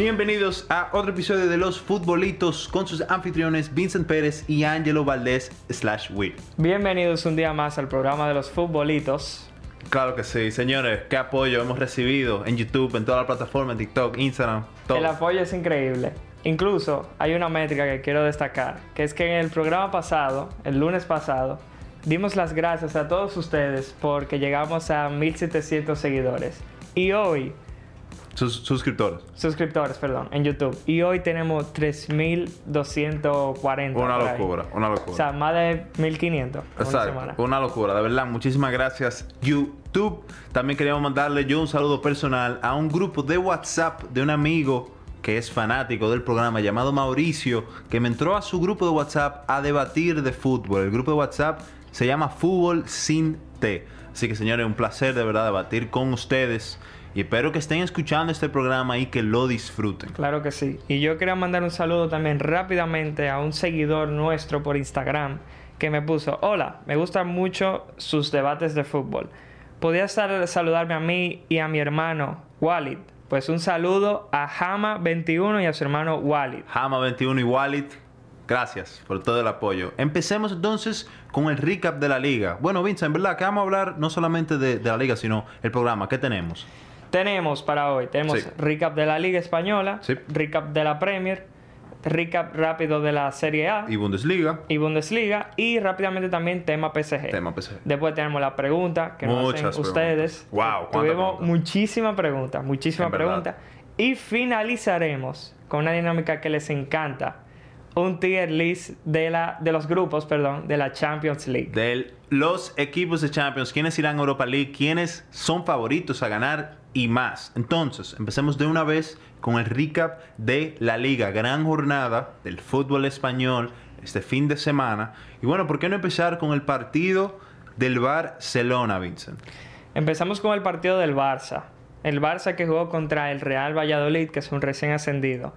Bienvenidos a otro episodio de Los Futbolitos con sus anfitriones Vincent Pérez y Angelo Valdés slash Will. Bienvenidos un día más al programa de los futbolitos. Claro que sí, señores, qué apoyo hemos recibido en YouTube, en toda la plataforma, en TikTok, Instagram, todo. El apoyo es increíble. Incluso hay una métrica que quiero destacar, que es que en el programa pasado, el lunes pasado, dimos las gracias a todos ustedes porque llegamos a 1700 seguidores. Y hoy, Sus suscriptores. suscriptores, perdón, en YouTube. Y hoy tenemos 3240. Una locura, una locura. O sea, más de 1500 en una. Exacto, una locura, de verdad. Muchísimas gracias, YouTube. También queríamos mandarle yo un saludo personal a un grupo de WhatsApp de un amigo que es fanático del programa llamado Mauricio, que me entró a su grupo de WhatsApp a debatir de fútbol. El grupo de WhatsApp se llama Fútbol Sin T. Así que, señores, un placer de verdad debatir con ustedes. Y espero que estén escuchando este programa y que lo disfruten. Claro que sí. Y yo quería mandar un saludo también rápidamente a un seguidor nuestro por Instagram que me puso, hola, me gustan mucho sus debates de fútbol. ¿Podría sal- saludarme a mí y a mi hermano Walid? Pues un saludo a Jama21 y a su hermano Walid. Hama21 y Wallet, gracias por todo el apoyo. Empecemos entonces con el recap de la liga. Bueno, Vince, en verdad que vamos a hablar no solamente de, de la liga, sino el programa. ¿Qué tenemos? Tenemos para hoy, tenemos Sí. recap de la Liga Española, Sí. recap de la Premier, recap rápido de la Serie A Y Bundesliga, y Bundesliga y rápidamente también tema PSG. tema PSG. Después tenemos la pregunta que nos hacen ustedes. preguntas. Wow, Tuvimos muchísimas preguntas, muchísimas preguntas. Y finalizaremos con una dinámica que les encanta. Un tier list de, la, de los grupos, perdón, de la Champions League. De los equipos de Champions, quiénes irán a Europa League, quiénes son favoritos a ganar y más. Entonces, empecemos de una vez con el recap de la liga. Gran jornada del fútbol español este fin de semana. Y bueno, ¿por qué no empezar con el partido del Barcelona, Vincent? Empezamos con el partido del Barça. El Barça que jugó contra el Real Valladolid, que es un recién ascendido.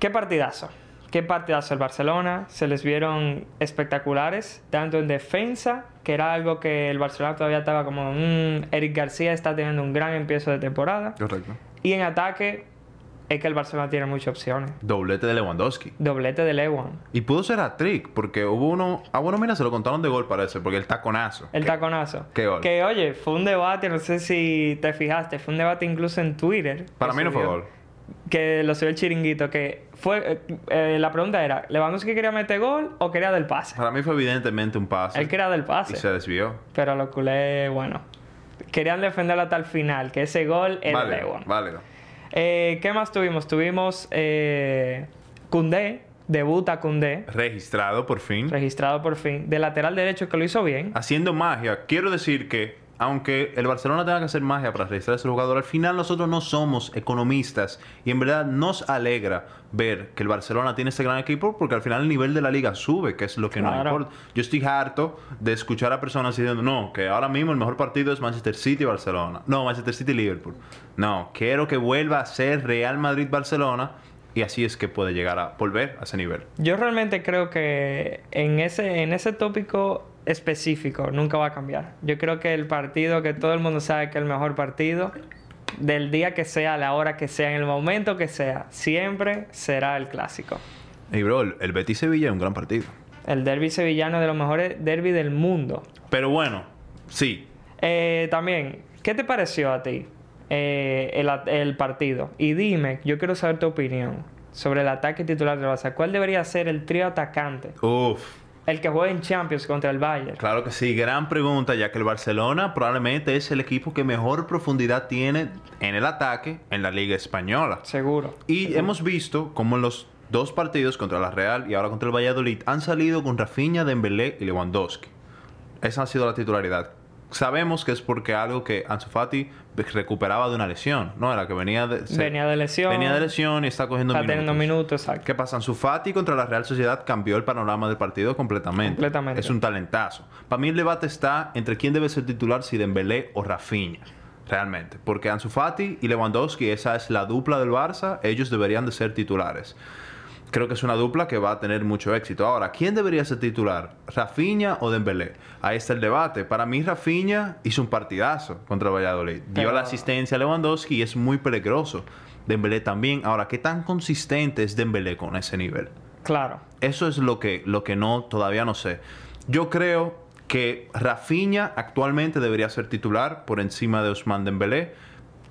¿Qué partidazo? ¿Qué partidazo el Barcelona? Se les vieron espectaculares, tanto en defensa, que era algo que el Barcelona todavía estaba como, "Mm, Eric García está teniendo un gran empiezo de temporada. Correcto. Y en ataque, es que el Barcelona tiene muchas opciones. Doblete de Lewandowski. Doblete de Lewan. Y pudo ser hat-trick, porque hubo uno... Ah, bueno, mira, se lo contaron de gol, parece, porque el taconazo. El Que- taconazo. qué gol. Que oye, fue un debate, no sé si te fijaste, fue un debate incluso en Twitter. Para mí no fue gol. Que lo subió el chiringuito, que fue... eh, eh, la pregunta era, ¿Lewandowski quería meter gol o quería del pase? Para mí fue evidentemente un pase. Él quería del Y pase. se desvió. Pero los culés, bueno, querían defenderlo hasta el final, que ese gol era Válido, Lewan. válido. Eh, ¿Qué más tuvimos? Tuvimos eh, debuta Koundé, Registrado por fin. registrado por fin, de lateral derecho que lo hizo bien. haciendo magia. Quiero decir que, aunque el Barcelona tenga que hacer magia para registrar a ese jugador, al final nosotros no somos economistas y en verdad nos alegra ver que el Barcelona tiene este gran equipo porque al final el nivel de la liga sube, que es lo que no Claro. importa. Yo estoy harto de escuchar a personas diciendo, no, que ahora mismo el mejor partido es Manchester City y Barcelona. No, Manchester City y Liverpool. No, quiero que vuelva a ser Real Madrid-Barcelona y así es que puede llegar a volver a ese nivel. Yo realmente creo que en ese, en ese tópico específico nunca va a cambiar. Yo creo que el partido que todo el mundo sabe que es el mejor partido, del día que sea, a la hora que sea, en el momento que sea, siempre será el clásico. Y bro, el- Betis Sevilla es un gran partido. El derby sevillano de los mejores derby del mundo. Pero bueno, sí, Eh, también, ¿qué te pareció a ti eh, el, el partido? Y dime, yo quiero saber tu opinión sobre el ataque titular del Barça. ¿Cuál debería ser el trío atacante? Uf, El que juega en Champions contra el Bayern. claro que sí, gran pregunta, ya que el Barcelona probablemente es el equipo que mejor profundidad tiene en el ataque en la Liga Española. Seguro. Y hemos visto cómo en los dos partidos contra la Real y ahora contra el Valladolid han salido con Rafinha, Dembélé y Lewandowski. Esa ha sido la titularidad. Sabemos que es porque algo que Ansu Fati recuperaba de una lesión, ¿no? Era que venía de... se- Venía de lesión. Venía de lesión y está cogiendo Está minutos. teniendo minutos, exacto. ¿Qué pasa? Ansu Fati contra la Real Sociedad cambió el panorama del partido completamente. Completamente. Es un talentazo. Para mí el debate está entre quién debe ser titular, si Dembélé o Rafinha. Realmente. Porque Ansu Fati y Lewandowski, esa es la dupla del Barça, ellos deberían de ser titulares. Creo que es una dupla que va a tener mucho éxito. Ahora, ¿quién debería ser titular? ¿Rafinha o Dembélé? Ahí está el debate. Para mí, Rafinha hizo un partidazo contra Valladolid. Dio Pero- la asistencia a Lewandowski y es muy peligroso. Dembélé también. Ahora, ¿qué tan consistente es Dembélé con ese nivel? Claro. Eso es lo que, lo que no, todavía no sé. Yo creo que Rafinha actualmente debería ser titular por encima de Ousmane Dembélé.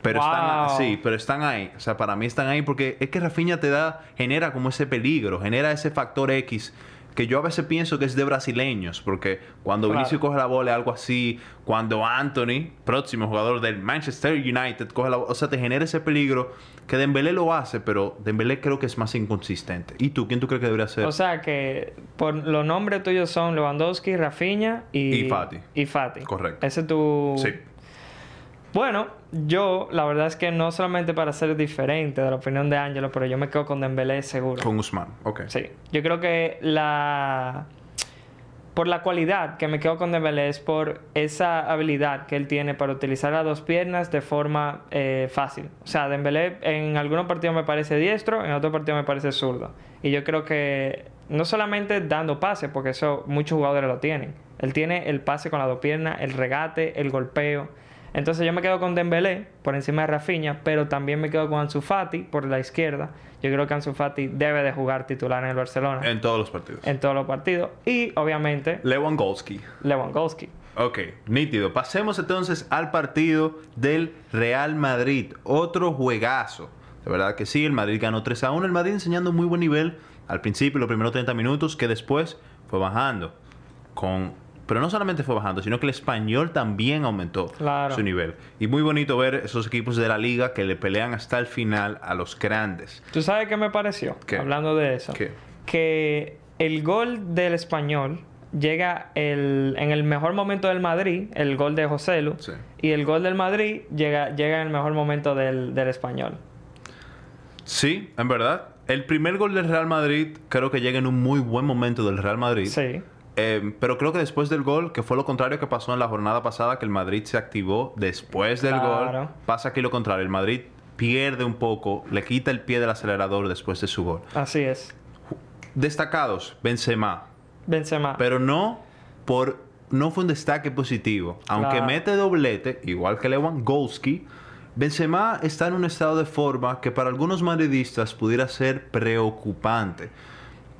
Pero están, Wow. sí, pero están ahí. O sea, para mí están ahí porque es que Rafinha te da, genera como ese peligro, genera ese factor X que yo a veces pienso que es de brasileños, porque cuando Claro. Vinicius coge la bola, algo así, cuando Anthony, próximo jugador del Manchester United, coge la bola, o sea, te genera ese peligro que Dembélé lo hace, pero Dembélé creo que es más inconsistente. ¿Y tú? ¿Quién tú crees que debería ser? O sea que por los nombres tuyos son Lewandowski, Rafinha y... Y Fati. Y Fati. Correcto. Ese es tu... sí. Bueno, yo la verdad es que no solamente para ser diferente de la opinión de Ángelo, pero yo me quedo con Dembélé seguro. Con Usman, ok. Sí. Yo creo que la... Por la cualidad que me quedo con Dembélé es por esa habilidad que él tiene para utilizar las dos piernas de forma eh, fácil. O sea, Dembélé en algunos partidos me parece diestro, en otros partidos me parece zurdo. Y yo creo que no solamente dando pase, porque eso muchos jugadores lo tienen. Él tiene el pase con las dos piernas, el regate, el golpeo. Entonces yo me quedo con Dembélé por encima de Rafinha, pero también me quedo con Ansu Fati por la izquierda. Yo creo que Ansu Fati debe de jugar titular en el Barcelona En todos los partidos. en todos los partidos y obviamente Lewandowski. Lewandowski. Ok, nítido. Pasemos entonces al partido del Real Madrid. Otro juegazo. De verdad que sí, el Madrid ganó 3 a 1. El Madrid enseñando muy buen nivel al principio, los primeros 30 minutos, que después fue bajando. Con... Pero no solamente fue bajando, sino que el español también aumentó Claro. su nivel. Y muy bonito ver esos equipos de la liga que le pelean hasta el final a los grandes. ¿Tú sabes qué me pareció? ¿Qué? Hablando de eso. ¿Qué? Que el gol del español llega el- en el mejor momento del Madrid, el gol de José Lu, Sí. y el gol del Madrid llega, llega en el mejor momento del, del español. Sí, en verdad. El primer gol del Real Madrid creo que llega en un muy buen momento del Real Madrid. Sí. Eh, pero creo que después del gol, que fue lo contrario que pasó en la jornada pasada, que el Madrid se activó después del Claro. gol, pasa aquí lo contrario. El Madrid pierde un poco, le quita el pie del acelerador después de su gol. Así es. Destacados, Benzema, Benzema. pero no por no fue un destaque positivo. Aunque Claro. mete doblete, igual que Lewandowski, Benzema está en un estado de forma que para algunos madridistas pudiera ser preocupante,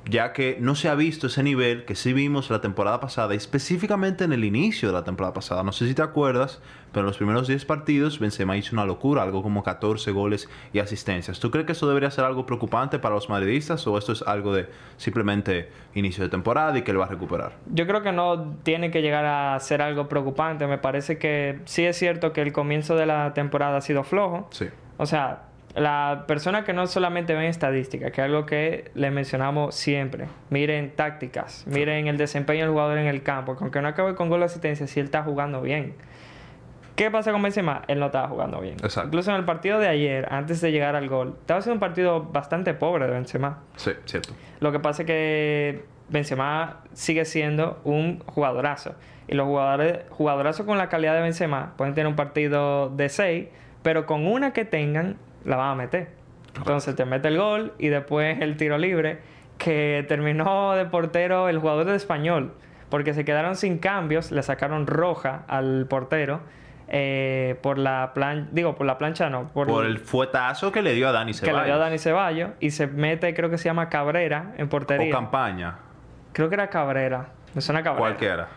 ya que no se ha visto ese nivel que sí vimos la temporada pasada, y específicamente en el inicio de la temporada pasada. No sé si te acuerdas, pero en los primeros 10 partidos Benzema hizo una locura, algo como 14 goles y asistencias. ¿Tú crees que eso debería ser algo preocupante para los madridistas o esto es algo de simplemente inicio de temporada y que él va a recuperar? Yo creo que no tiene que llegar a ser algo preocupante. Me parece que sí es cierto que el comienzo de la temporada ha sido flojo. Sí. O sea, la persona que no solamente ven estadística, que es algo que le mencionamos siempre, miren tácticas, miren el desempeño del jugador en el campo, que aunque no acabe con gol de asistencia, si él está jugando bien. ¿Qué pasa con Benzema? Él no estaba jugando bien. Exacto. Incluso en el partido de ayer, antes de llegar al gol, estaba siendo un partido bastante pobre de Benzema. Sí, cierto. Lo que pasa es que Benzema sigue siendo un jugadorazo. Y los jugadores, jugadorazos con la calidad de Benzema pueden tener un partido de 6, pero con una que tengan, la van a meter. Entonces te mete el gol y después el tiro libre, que terminó de portero el jugador de español, porque se quedaron sin cambios, le sacaron roja al portero. eh, por la plan digo por la plancha no por, Por el fuetazo que le dio a Dani que Ceballos. le dio a Dani Ceballos y se mete creo que se llama Cabrera en O portería campaña. Creo que era Cabrera. Me suena Cabrera. Cualquiera.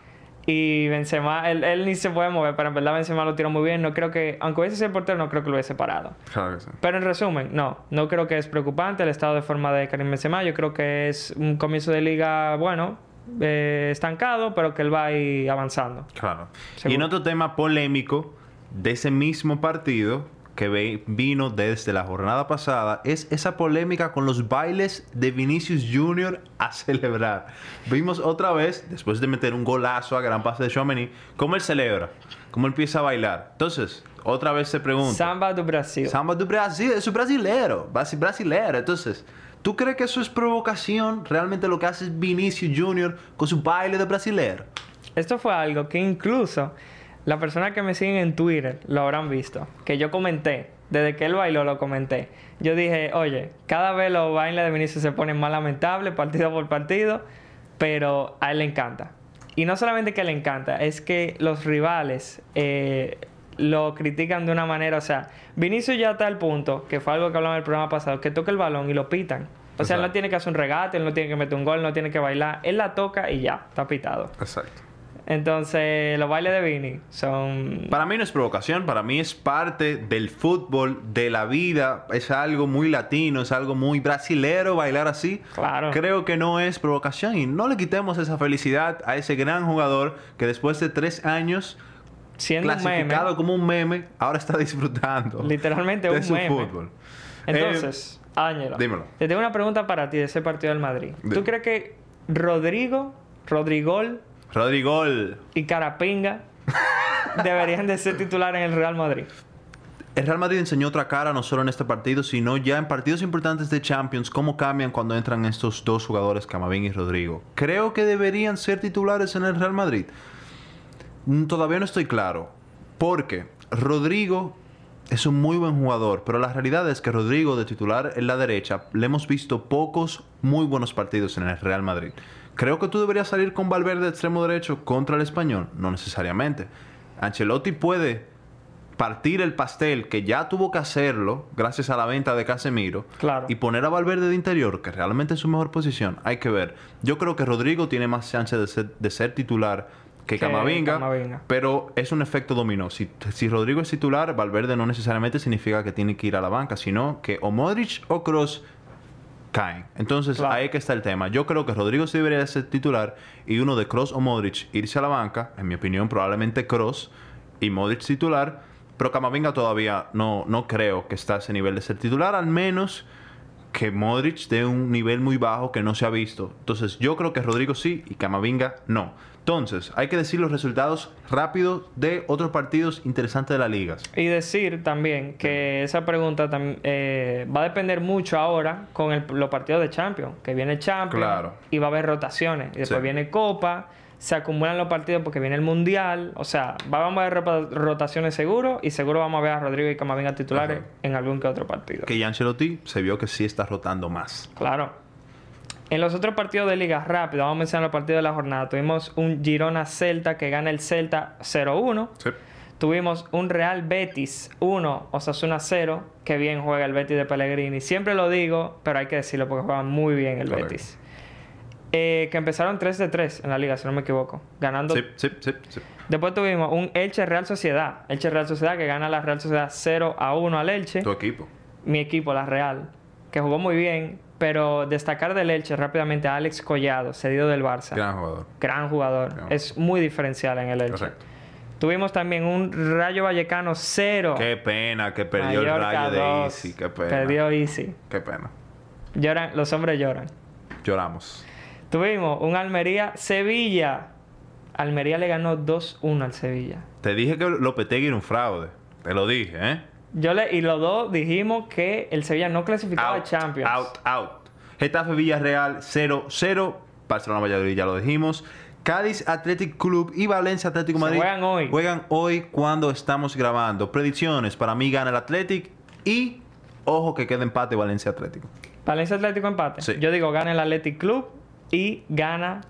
Y Benzema, él, él ni se puede mover, pero en verdad Benzema lo tiró muy bien. No creo que, aunque hubiese sido el portero, no creo que lo hubiese parado. Claro que sí. Pero en resumen, no, no creo que es preocupante el estado de forma de Karim Benzema. Yo creo que es un comienzo de liga, bueno, eh, estancado, pero que él va a ir avanzando. Claro. Seguro. Y en otro tema polémico de ese mismo partido que ve- vino desde la jornada pasada es esa polémica con los bailes de Vinicius Jr. a celebrar. Vimos otra vez, después de meter un golazo a gran pase de Chouameni, cómo él celebra, cómo él empieza a bailar. Entonces, otra vez se pregunta. Samba do Brasil. Samba do Brasil, es brasileiro, brasi- brasileiro. Entonces, ¿tú crees que eso es provocación? Realmente lo que hace es Vinicius Jr. con su baile de brasileiro. Esto fue algo que incluso las personas que me siguen en Twitter lo habrán visto. Que yo comenté desde que él bailó lo comenté. Yo dije, oye, cada vez los bailes de Vinicius se ponen más lamentables, partido por partido, pero a él le encanta. Y no solamente que le encanta, es que los rivales eh, lo critican de una manera, o sea, Vinicius ya está al punto, que fue algo que hablamos en el programa pasado, que toca el balón y lo pitan. O sea, él no tiene que hacer un regate, él no tiene que meter un gol, no tiene que bailar, él la toca y ya, está pitado. Exacto. Entonces, los bailes de Vini son... Para mí no es provocación, para mí es parte del fútbol, de la vida, es algo muy latino, es algo muy brasilero bailar así. Claro. Creo que no es provocación y no le quitemos esa felicidad a ese gran jugador que después de tres años, Siendo un meme. clasificado como un meme, ahora está disfrutando Literalmente de un su meme. fútbol. Entonces, Ángelo, Eh, dímelo. te tengo una pregunta para ti de ese partido del Madrid. ¿Tú crees que Rodrigo, Rodrigol Rodrigol. y Carapinga deberían de ser titulares en el Real Madrid? El Real Madrid enseñó otra cara no solo en este partido, sino ya en partidos importantes de Champions, cómo cambian cuando entran estos dos jugadores, Camavinga y Rodrigo. Creo que deberían ser titulares en el Real Madrid. Mm, Todavía no estoy claro. Porque Rodrigo es un muy buen jugador, pero la realidad es que Rodrigo de titular en la derecha le hemos visto pocos muy buenos partidos en el Real Madrid. Creo que tú deberías salir con Valverde de extremo derecho contra el español, no necesariamente. Ancelotti puede partir el pastel que ya tuvo que hacerlo gracias a la venta de Casemiro Claro. y poner a Valverde de interior, que realmente es su mejor posición. Hay que ver. Yo creo que Rodrigo tiene más chance de ser, de ser titular que, Que Camavinga, Camavinga. pero es un efecto dominó. Si, si Rodrigo es titular, Valverde no necesariamente significa que tiene que ir a la banca, sino que o Modric o Kroos caen. Entonces, Claro. ahí que está el tema. Yo creo que Rodrigo sí debería ser titular y uno de Kroos o Modric irse a la banca. En mi opinión, probablemente Kroos y Modric titular. Pero Camavinga todavía no, no creo que está a ese nivel de ser titular, al menos que Modric de un nivel muy bajo que no se ha visto. Entonces, yo creo que Rodrigo sí y Camavinga no. Entonces, hay que decir los resultados rápidos de otros partidos interesantes de la liga. Y decir también que esa pregunta eh, va a depender mucho ahora con el- los partidos de Champions. Que viene Champions Claro. y va a haber rotaciones. Y después Sí. viene Copa, se acumulan los partidos porque viene el Mundial. O sea, va- vamos a ver ropa- rotaciones seguro y seguro vamos a ver a Rodrigo y Camavinga titulares Ajá. en algún que otro partido. Que Ancelotti se vio que sí está rotando más. Claro. En los otros partidos de liga rápido, vamos a mencionar los partidos de la jornada. Tuvimos un Girona Celta que gana el Celta 0-1. Sí. Tuvimos un Real Betis 1, Osasuna 0. Que bien juega el Betis de Pellegrini. Siempre lo digo, pero hay que decirlo porque juega muy bien el Correcto. Betis. Eh, que empezaron 3 de 3 en la liga, si no me equivoco. Ganando. Sí, sí, sí, sí. Después tuvimos un Elche Real Sociedad. Elche Real Sociedad que gana la Real Sociedad 0 a 1 al Elche. Tu equipo. Mi equipo, la Real, que jugó muy bien. Pero destacar del Elche rápidamente a Alex Collado, cedido del Barça. Gran jugador. Gran jugador. Gran. Es muy diferencial en el Elche. Correcto. Tuvimos también un Rayo Vallecano 0. Qué pena que perdió el rayo de 2. Easy. Qué pena. Perdió Easy. Qué pena. Lloran, los hombres lloran. Lloramos. Tuvimos un Almería Sevilla. Almería le ganó 2-1 al Sevilla. Te dije que Lopetegui era un fraude. Te lo dije, ¿eh? Yo le, y los dos dijimos que el Sevilla no clasificaba a Champions. Out, out. Getafe Villarreal 0-0. Barcelona Valladolid ya lo dijimos. Cádiz Athletic Club y Valencia Atlético Se Madrid juegan hoy. Juegan hoy cuando estamos grabando. Predicciones. Para mí gana el Athletic y ojo que quede empate Valencia Atlético. Valencia Atlético empate. Sí. Yo digo gana el Athletic Club y gana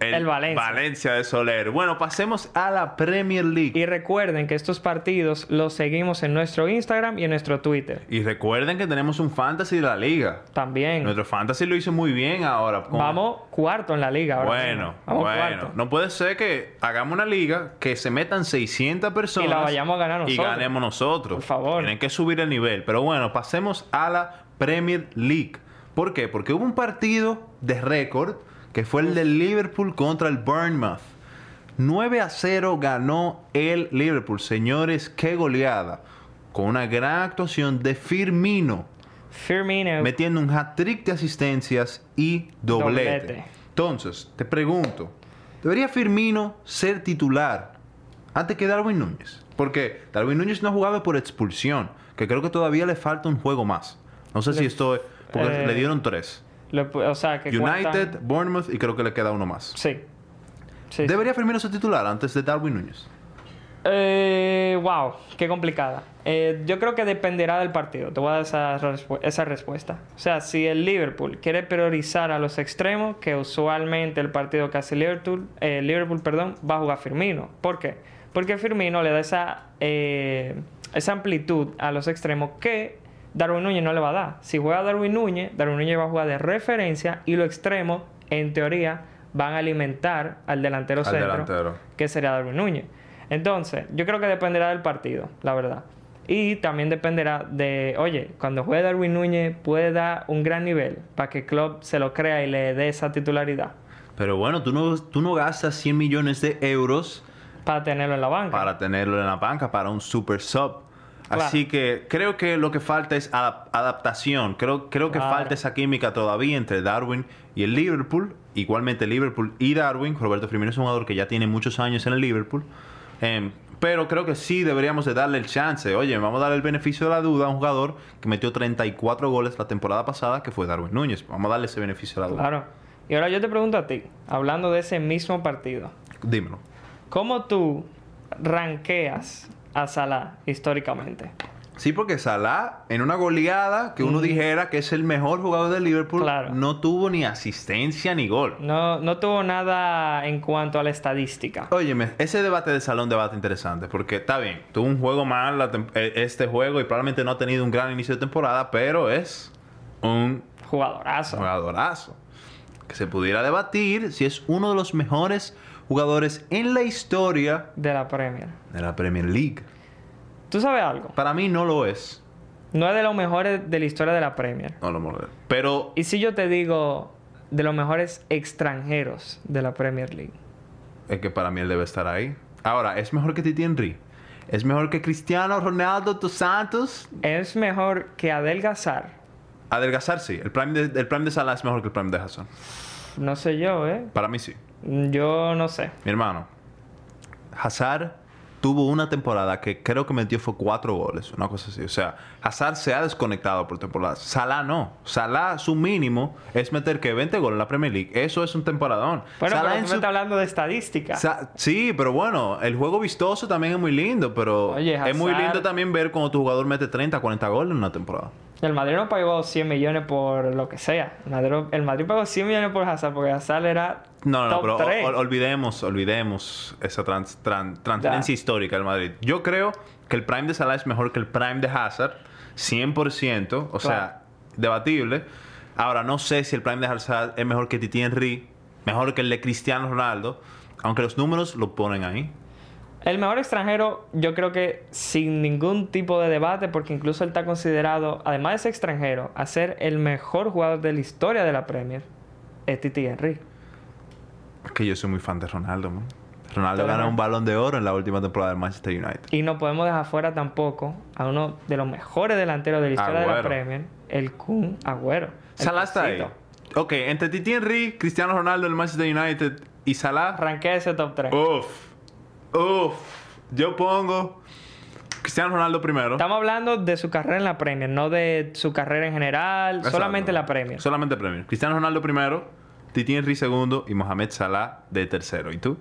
El Valencia. Valencia de Soler. Bueno, pasemos a la Premier League. Y recuerden que estos partidos los seguimos en nuestro Instagram y en nuestro Twitter. Y recuerden que tenemos un fantasy de la liga. También. Nuestro fantasy lo hizo muy bien ahora. con- Vamos cuarto en la liga ahora. Bueno. Vamos bueno. cuarto. No puede ser que hagamos una liga que se metan 600 personas Y la vayamos a ganar y nosotros. ganemos nosotros. Por favor. Tienen que subir el nivel. Pero bueno, pasemos a la Premier League. ¿Por qué? Porque hubo un partido de récord que fue el del Liverpool contra el Bournemouth. 9 a 0 ganó el Liverpool. Señores, qué goleada. Con una gran actuación de Firmino Firmino. metiendo un hat-trick de asistencias y doblete. Doblete. Entonces, te pregunto, ¿debería Firmino ser titular antes que Darwin Núñez? Porque Darwin Núñez no ha jugado por expulsión, que creo que todavía le falta un juego más. No sé si esto es... Porque eh, le dieron tres. Le pu- o sea, que United, cuentan- Bournemouth y creo que le queda uno más. Sí. Sí, sí. ¿Debería Firmino ser titular antes de Darwin Núñez? Eh, wow, qué complicada. Eh, yo creo que dependerá del partido. Te voy a dar esa, respu- esa respuesta. O sea, si el Liverpool quiere priorizar a los extremos, que usualmente el partido que hace Liverpool, eh, Liverpool perdón, va a jugar Firmino. ¿Por qué? Porque Firmino le da esa, esa amplitud a los extremos que Darwin Núñez no le va a dar. Si juega Darwin Núñez, Darwin Núñez va a jugar de referencia y los extremos, en teoría, van a alimentar al delantero Al centro delantero. que sería Darwin Núñez. Entonces, yo creo que dependerá del partido, la verdad. Y también dependerá de, oye, cuando juegue Darwin Núñez puede dar un gran nivel para que Klopp se lo crea y le dé esa titularidad Pero bueno, tú no, tú no gastas 100 millones de euros para tenerlo en la banca. para tenerlo en la banca para un super sub. Claro. Así que creo que lo que falta es adap- adaptación. Creo, creo que Claro. falta esa química todavía entre Darwin y el Liverpool. Igualmente Liverpool y Darwin. Roberto Firmino es un jugador que ya tiene muchos años en el Liverpool. Em, pero creo que sí deberíamos de darle el chance. Oye, vamos a darle el beneficio de la duda a un jugador que metió 34 goles la temporada pasada, que fue Darwin Núñez. Vamos a darle ese beneficio de la duda. Claro. Y ahora yo te pregunto a ti, hablando de ese mismo partido, Dímelo. ¿cómo tú ranqueas a Salah históricamente? Sí, porque Salah, en una goleada que uno dijera que es el mejor jugador del Liverpool, Claro. no tuvo ni asistencia ni gol. No, no tuvo nada en cuanto a la estadística. Óyeme, ese debate de salón debate interesante, porque está bien, tuvo un juego mal eh, este juego y probablemente no ha tenido un gran inicio de temporada, pero es un Jugadorazo. jugadorazo. Que se pudiera debatir si es uno de los mejores jugadores en la historia de la Premier. de la Premier League. ¿Tú sabes algo? Para mí no lo es. No es de los mejores de la historia de la Premier. No lo molesto. Pero ¿Y si yo te digo de los mejores extranjeros de la Premier League? es que para mí él debe estar ahí. Ahora, ¿es mejor que Titi Henry? ¿Es mejor que Cristiano Ronaldo dos Santos? Es mejor que adelgazar. Adelgazar sí. El prime de, el prime de Salah es mejor que el prime de Hassan. No sé yo, ¿eh? Para mí sí. Yo no sé. Mi hermano, Hazard tuvo una temporada que creo que metió fue cuatro goles, una cosa así. O sea, Hazard se ha desconectado por temporada. Salah no. Salah, su mínimo es meter que 20 goles en la Premier League. Eso es un temporadón. Bueno, Salah pero tú su- me estás hablando de estadística. Sa- sí, pero bueno, el juego vistoso también es muy lindo, pero Oye, es muy lindo también ver cuando tu jugador mete 30, 40 goles en una temporada. El Madrid no pagó 100 millones por lo que sea. El Madrid, el Madrid pagó 100 millones por Hazard porque Hazard era No, no, top pero o- 3. ol- olvidemos, olvidemos esa trans- tran- transferencia histórica del Madrid. Yo creo que el prime de Salah es mejor que el prime de Hazard, 100%, o sea, debatible. Ahora, no sé si el prime de Hazard es mejor que Titi Henry, mejor que el de Cristiano Ronaldo, aunque los números lo ponen ahí. El mejor extranjero, yo creo que sin ningún tipo de debate, porque incluso él está considerado, además de ser extranjero, a ser el mejor jugador de la historia de la Premier, es Titi Henry. Que yo soy muy fan de Ronaldo, man. Ronaldo no. un balón de oro en la última temporada del Manchester United. Y no podemos dejar fuera tampoco a uno de los mejores delanteros de la historia de la. Premier, el Kun Agüero. el Salah está ahí. Ok, entre Titi Henry, Cristiano Ronaldo del Manchester United y Salah. Arranqué ese top 3. Uf. Uf. Yo pongo Cristiano Ronaldo primero. Estamos hablando de su carrera en la Premier, no de su carrera en general, Exacto. solamente la Premier. Solamente Premier. Cristiano Ronaldo primero, Titi Henry segundo y Mohamed Salah de tercero. ¿Y tú?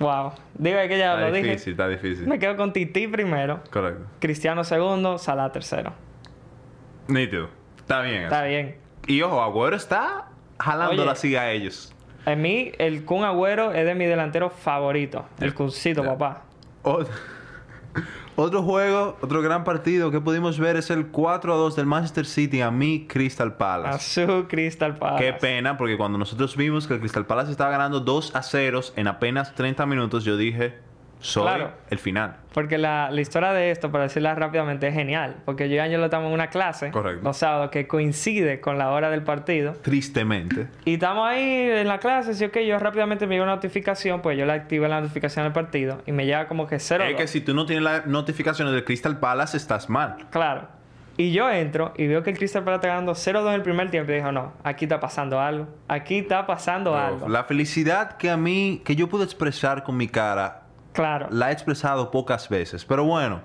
Wow. Digo que ya Está lo difícil, dije. está difícil. Me quedo con Titi primero, Correcto. Cristiano segundo, Salah tercero. Nítido. Está bien. Está eso. bien. Y ojo, Agüero está jalando Oye. la siga a ellos. A mí, el Kun Agüero es de mi delantero favorito. El Kuncito, papá. Ot- Otro juego, otro gran partido que pudimos ver es el 4 a 2 del Manchester City a mi Crystal A Palace. su Crystal Palace. Qué pena, porque cuando nosotros vimos que el Crystal Palace estaba ganando 2 a 0 en apenas 30 minutos, yo dije, soy Claro. el final. Porque la, la historia de esto, para decirla rápidamente, es genial. Porque yo y estamos en una clase Correcto. los sábados que coincide con la hora del partido. Tristemente. Y estamos ahí en la clase, sí, ok, yo rápidamente me llega una notificación, pues yo le activé la notificación del partido y me llega como que cero. Es que si tú no tienes las notificaciones del Crystal Palace, estás mal. Claro. Y yo entro y veo que el Crystal Palace está ganando 0-2 en el primer tiempo y digo, no, aquí está pasando algo. Aquí está pasando algo. La felicidad que a mí, que yo pude expresar con mi cara, Claro. la he expresado pocas veces. Pero bueno,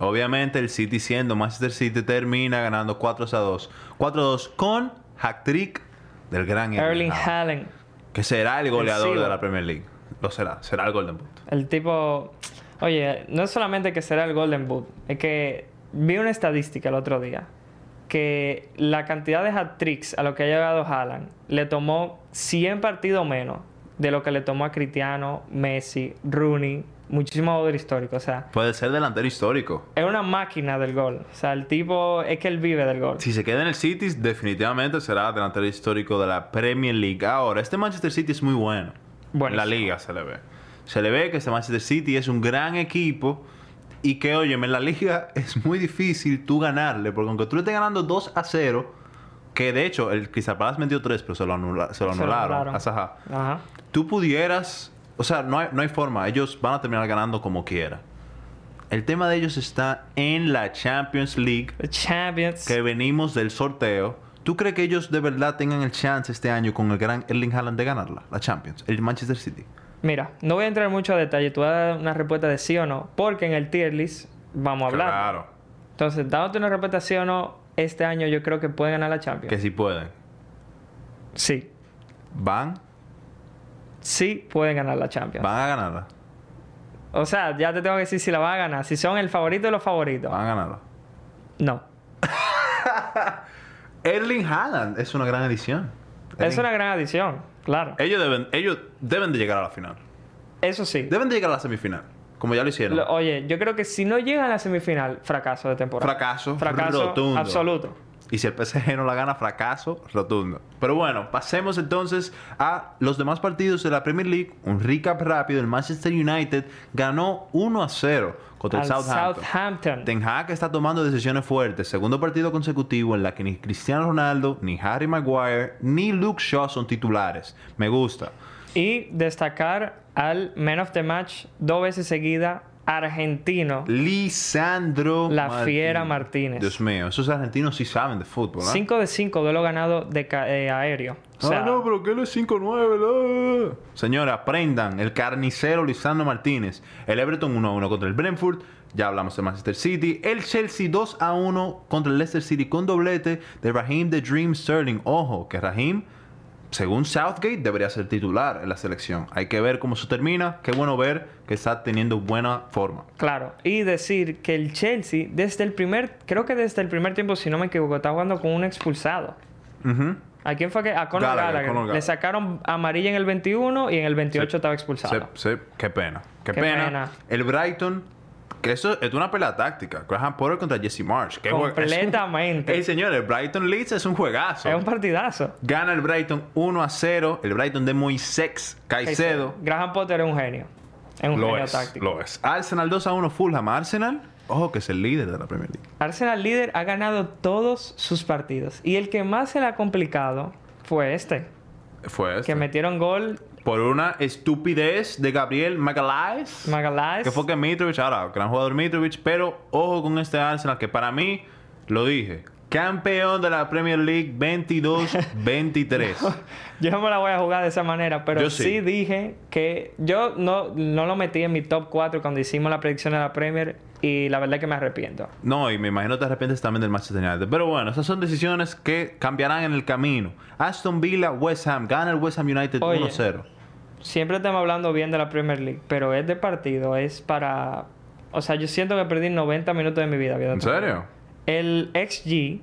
obviamente el City siendo Manchester City termina ganando 4 a 2. 4 a 2 con hat-trick del gran Erling Haaland. Que será el goleador El de la Premier League. Lo será. Será el Golden Boot. El tipo... Oye, no es solamente que será el Golden Boot, es que vi una estadística el otro día que la cantidad de hat-tricks a lo que ha llegado Haaland le tomó 100 partidos menos de lo que le tomó a Cristiano, Messi, Rooney, muchísimos jugadores históricos. O sea, Puede ser delantero histórico. es una máquina del gol. O sea, el tipo es que él vive del gol. Si se queda en el City, definitivamente será delantero histórico de la Premier League. Ahora, este Manchester City es muy bueno. En Buenísimo. la liga se le ve. Se le ve que este Manchester City es un gran equipo y que, oye, en la liga es muy difícil tú ganarle, porque aunque tú le estés ganando 2 a 0, que de hecho el Crystal Palace metió 3, pero se lo, anula- se lo Se anularon anularon. Ajá. Tú pudieras, o sea, no hay, no hay forma, ellos van a terminar ganando como quiera. El tema de ellos está en la Champions League, The Champions. que venimos del sorteo. ¿Tú crees que ellos de verdad tengan el chance este año con el gran Erling Haaland de ganarla, la Champions, el Manchester City? Mira, no voy a entrar mucho a detalle. Tú vas a dar una respuesta de sí o no. Porque en el tier list vamos a hablar. Claro, Entonces, dándote una respuesta sí o no, este año yo creo que pueden ganar la Champions. que si pueden. Sí. Van, Sí pueden ganar la Champions. van a ganarla. O sea, ya te tengo que decir si la van a ganar. Si son el favorito de los favoritos. Van a ganarla. No. Erling Haaland es una gran edición. Es una gran adición. Claro. Ellos deben, ellos deben de llegar a la final. Eso sí. Deben de llegar a la semifinal, como ya lo hicieron. Lo- oye, yo creo que si no llegan a la semifinal, fracaso de temporada. Fracaso Fracaso rotundo. absoluto. Y si el PSG no la gana, fracaso rotundo. Pero bueno, pasemos entonces a los demás partidos de la Premier League. Un recap rápido. El Manchester United ganó 1 a 0 contra el Southampton. Southampton. Ten Hag está tomando decisiones fuertes. Segundo partido consecutivo en la que ni Cristiano Ronaldo, ni Harry Maguire, ni Luke Shaw son titulares. Me gusta. Y destacar al Man of the Match dos veces seguida, argentino. Lisandro La Fiera Martínez. Dios mío, esos argentinos sí saben de fútbol. ¿eh? 5 de 5 duelo ganado de eh, aéreo. O sea, ah, no, pero que él es 5-9, ¿no? Señora, aprendan. El carnicero Lisandro Martínez. El Everton 1-1 contra el Brentford. Ya hablamos de Manchester City. El Chelsea 2-1 contra el Leicester City con doblete de Raheem The Dream Sterling. Ojo, que Raheem, según Southgate, debería ser titular en la selección. Hay que ver cómo se termina. Qué bueno ver que está teniendo buena forma. Claro. Y decir que el Chelsea, desde el primer, creo que desde el primer tiempo, si no me equivoco, está jugando con un expulsado. ¿A quién fue que? A Conor Gallagher, Gallagher. Conor Le sacaron amarilla en el 21 y en el 28 estaba expulsado. Sí, sí, qué pena. Qué, Qué pena. pena. El Brighton, que eso es una pelea táctica. Graham Potter contra Jesse Marsh. Completamente. Ey, señor, el Brighton Leeds es un juegazo. Es un partidazo. Gana el Brighton 1 a 0. El Brighton de Moisés Caicedo. Graham Potter es un genio. Es un Lo genio es, táctico. lo es. Arsenal 2 a 1 Fulham. Arsenal, ojo que es el líder de la Premier League. Arsenal líder ha ganado todos sus partidos. Y el que más se le ha complicado fue este. Fue este. Que metieron gol Por una estupidez de Gabriel. Magalhaes. Que fue que Mitrovic, ahora, gran jugador Mitrovic, pero ojo con este Arsenal que para mí, lo dije, campeón de la Premier League 22-23. Yo no me la voy a jugar de esa manera, pero sí. sí. dije que yo no, no lo metí en mi top 4 cuando hicimos la predicción de la Premier y la verdad es que me arrepiento. no, y me imagino te arrepientes también del Manchester United. Pero bueno, esas son decisiones que cambiarán en el camino. Aston Villa, West Ham, gana el West Ham United Oye. 1-0. Siempre estamos hablando bien de la Premier League, pero este partido es para... O sea, yo siento que perdí 90 minutos de mi vida ¿En serio? El XG,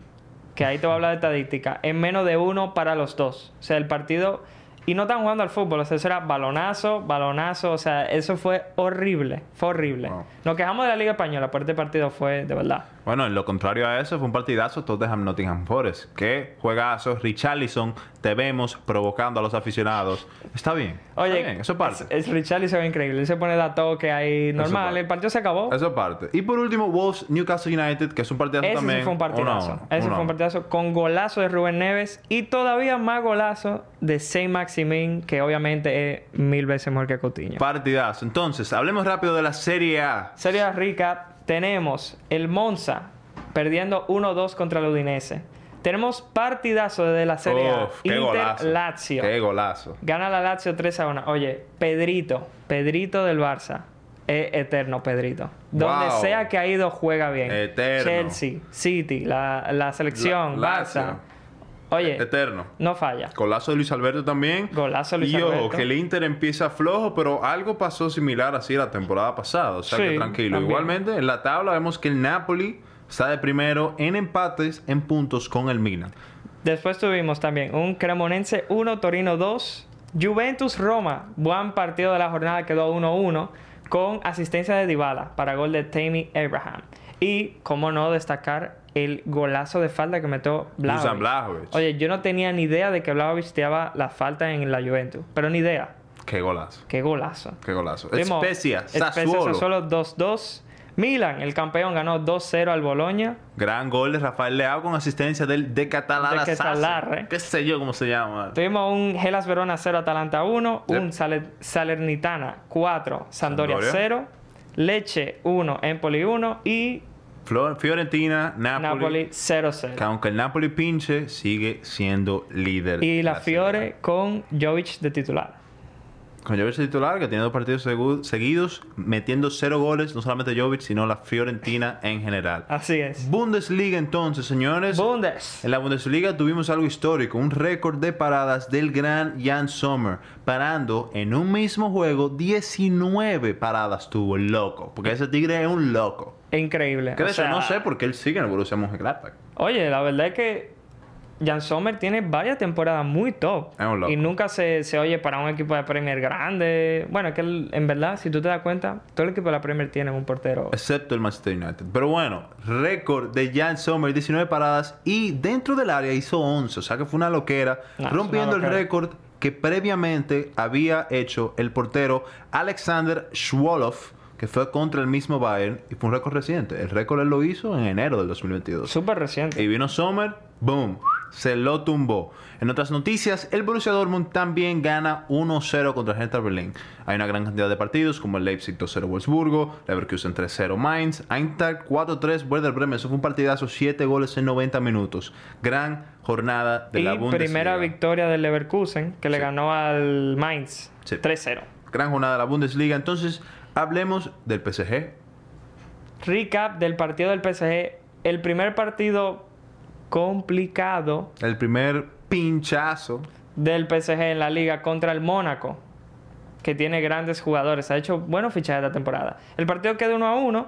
que ahí te voy a hablar de estadística, es menos de uno para los dos. O sea, el partido... Y no están jugando al fútbol, o sea, eso era balonazo, balonazo, o sea, eso fue horrible, fue horrible. Wow. Nos quejamos de la Liga Española, pero este partido fue de verdad. Bueno, en lo contrario a eso, fue un partidazo Tottenham Nottingham Forest. Qué juegazo. Richarlison, te vemos provocando a los aficionados. Está bien. Oye, Está bien, eso parte. Es, es Richarlison increíble, él se pone de toque ahí normal, el partido se acabó. Eso parte. Y por último, Wolves Newcastle United, que es un partidazo Ese también. sí fue un partidazo. Uno a uno, Ese uno a fue un partidazo con golazo de Rubén Neves y todavía más golazo de Saint Maximin, que obviamente es mil veces mejor que Coutinho. Partidazo. Entonces, hablemos rápido de la Serie A. Serie rica, tenemos el Monza perdiendo 1-2 contra el Udinese. Tenemos partidazo de la Serie A. Uf, Inter golazo. Lazio. Qué golazo. Gana la Lazio 3 a 1. Oye, Pedrito, Pedrito del Barça. Es eterno, Pedrito. Donde Wow. sea que ha ido, juega bien. Eterno. Chelsea, City, la, la selección, La- Lazio. Oye, Eterno. no falla. Golazo de Luis Alberto también. Golazo de Luis y ojo, Alberto. que el Inter empieza flojo, pero algo pasó similar así la temporada pasada. O sea Sí, que tranquilo. también. Igualmente, en la tabla vemos que el Napoli está de primero en empates, en puntos con el Milan. Después tuvimos también un Cremonense 1, Torino 2, Juventus Roma. Buen partido de la jornada, quedó 1-1 con asistencia de Dybala para gol de Tammy Abraham. Y, cómo no destacar el golazo de falta que metió. Vlahovic. Oye, yo no tenía ni idea de que Vlahovic tiraba la falta en la Juventus, pero ni idea. Qué golazo. Qué golazo. Qué golazo. Especia, Sassuolo. Sassuolo 2-2. Milan, el campeón, ganó 2-0 al Bologna. Gran gol de Rafael Leao con asistencia del de Catalara De Catalarre. Qué sé yo cómo se llama. Tuvimos un Gelas Verona 0, Atalanta 1, Yep. un Saler- Salernitana 4, Sampdoria Sampdoria. 0, Leche 1, Empoli 1 y Fiorentina, Napoli. Napoli 0-0. Que aunque el Napoli pinche, sigue siendo líder. Y la de Fiore Serie con Jovic de titular. Con Jovic titular, que tiene dos partidos segu- seguidos, metiendo cero goles, no solamente Jovic, sino la Fiorentina en general. Así es. Bundesliga entonces, señores. Bundes. En la Bundesliga tuvimos algo histórico, un récord de paradas del gran Jan Sommer, parando en un mismo juego 19 paradas tuvo el loco, porque ese tigre es un loco. Increíble. Que de O hecho sea, no sé por qué él sigue en el Borussia Mönchengladbach. Oye, la verdad es que Jan Sommer tiene varias temporadas muy top. Y nunca se, se oye para un equipo de Premier grande. Bueno, es que él, en verdad, si tú te das cuenta, todo el equipo de la Premier tiene un portero. Excepto el Manchester United. Pero bueno, récord de Jan Sommer, 19 paradas y dentro del área hizo 11. O sea que fue una loquera, es rompiendo una el récord que previamente había hecho el portero Alexander Schwolow, que fue contra el mismo Bayern y fue un récord reciente. El récord él lo hizo en enero del 2022. Súper reciente. Y vino Sommer, boom, se lo tumbó. En otras noticias, el Borussia Dortmund también gana 1-0 contra el Hertha Berlín. Hay una gran cantidad de partidos como el Leipzig 2-0 Wolfsburgo, Leverkusen 3-0 Mainz, Eintracht 4-3 Werder Bremen. Eso fue un partidazo, 7 goles en 90 minutos. Gran jornada de y la Bundesliga. primera victoria del Leverkusen, que le ganó al Mainz. Sí. 3-0. Gran jornada de la Bundesliga. Entonces, hablemos del PSG. Recap del partido del PSG. El primer partido complicado El primer pinchazo. del PSG en la liga contra el Mónaco, que tiene grandes jugadores. Ha hecho buenos fichajes esta temporada. El partido quedó 1 a 1.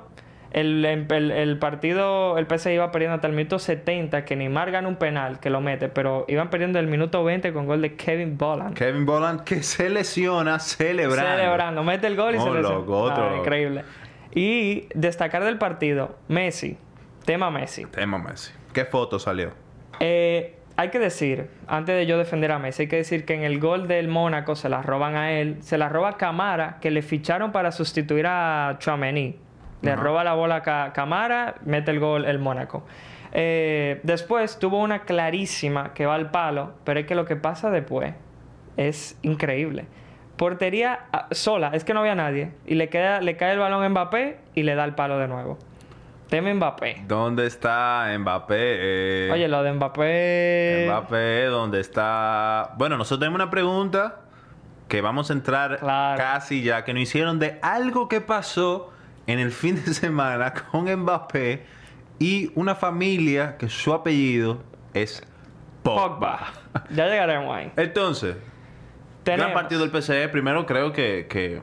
El, el- el partido, el PSG iba perdiendo hasta el minuto 70, que Neymar gana un penal, que lo mete, pero iban perdiendo el minuto 20 con gol de Kevin Bolland. Kevin Bolland que se lesiona celebrando. Celebrando, mete el gol y Oh, se lesiona. loco, otro Ah. Increíble. Y destacar del partido, Messi, tema Messi. Tema Messi. ¿Qué foto salió? Eh, hay que decir, antes de yo defender a Messi, hay que decir que en el gol del Mónaco se la roban a él, se la roba Camara, que le ficharon para sustituir a Chouameni. Le roba la bola a Ca- Camara, mete el gol el Mónaco. Eh, después tuvo una clarísima que va al palo, pero es que lo que pasa después es increíble. Portería ah, sola, es que no había nadie. Y le, queda, le cae el balón a Mbappé y le da el palo de nuevo. Teme Mbappé. ¿Dónde está Mbappé? Eh, Oye, lo de Mbappé. Mbappé, ¿dónde está? Bueno, nosotros tenemos una pregunta que vamos a entrar Claro. casi ya, que nos hicieron de algo que pasó en el fin de semana con Mbappé y una familia que su apellido es Pogba. Pogba. Ya llegaremos ahí. Entonces, Tenemos. gran partido del PSG. Primero creo que, que,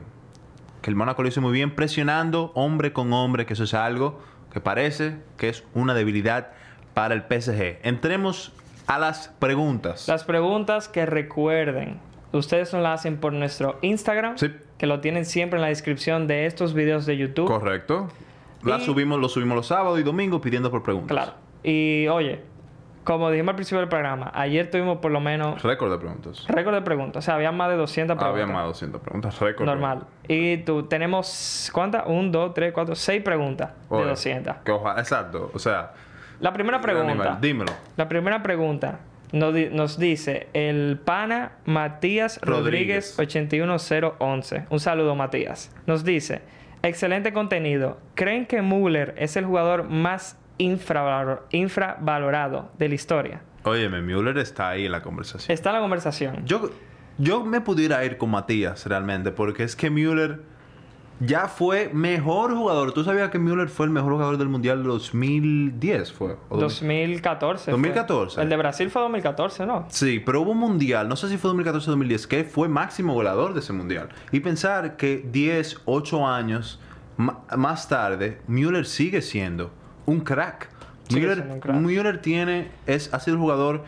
que el Mónaco lo hizo muy bien, presionando hombre con hombre, que eso es algo que parece que es una debilidad para el PSG. Entremos a las preguntas. Las preguntas que recuerden, ustedes nos las hacen por nuestro Instagram, Sí. Que lo tienen siempre en la descripción de estos videos de YouTube. Correcto. La Y- subimos, lo subimos los sábados y domingos pidiendo por preguntas. Claro. Y oye, como dijimos al principio del programa, ayer tuvimos por lo menos Récord de preguntas. récord de preguntas. O sea, había más de 200 preguntas. Había más de 200 preguntas. Récord. Normal. Y tú, tenemos, ¿cuántas? Un, dos, tres, cuatro, seis preguntas de Oye, 200. Que ojalá, exacto. O sea, La primera pregunta. animal, dímelo. La primera pregunta nos, di- nos dice el pana Matías Rodríguez, Rodríguez. 81011. Un saludo, Matías. Nos dice: Excelente contenido. ¿Creen que Müller es el jugador más infravalor- infravalorado de la historia? Óyeme, Müller está ahí en la conversación. Está en la conversación. Yo, yo me pudiera ir con Matías realmente, porque es que Müller. Ya fue mejor jugador. ¿Tú sabías que Müller fue el mejor jugador del Mundial de 2010? Fue, ¿O 2014. fue. 2014. El de Brasil fue 2014, ¿no? Sí, pero hubo un mundial, no sé si fue 2014 o 2010, que fue máximo goleador de ese mundial. Y pensar que 10, 8 años más tarde, Müller sigue siendo un crack. Sigue Müller, siendo un crack. Müller tiene, es, ha sido el jugador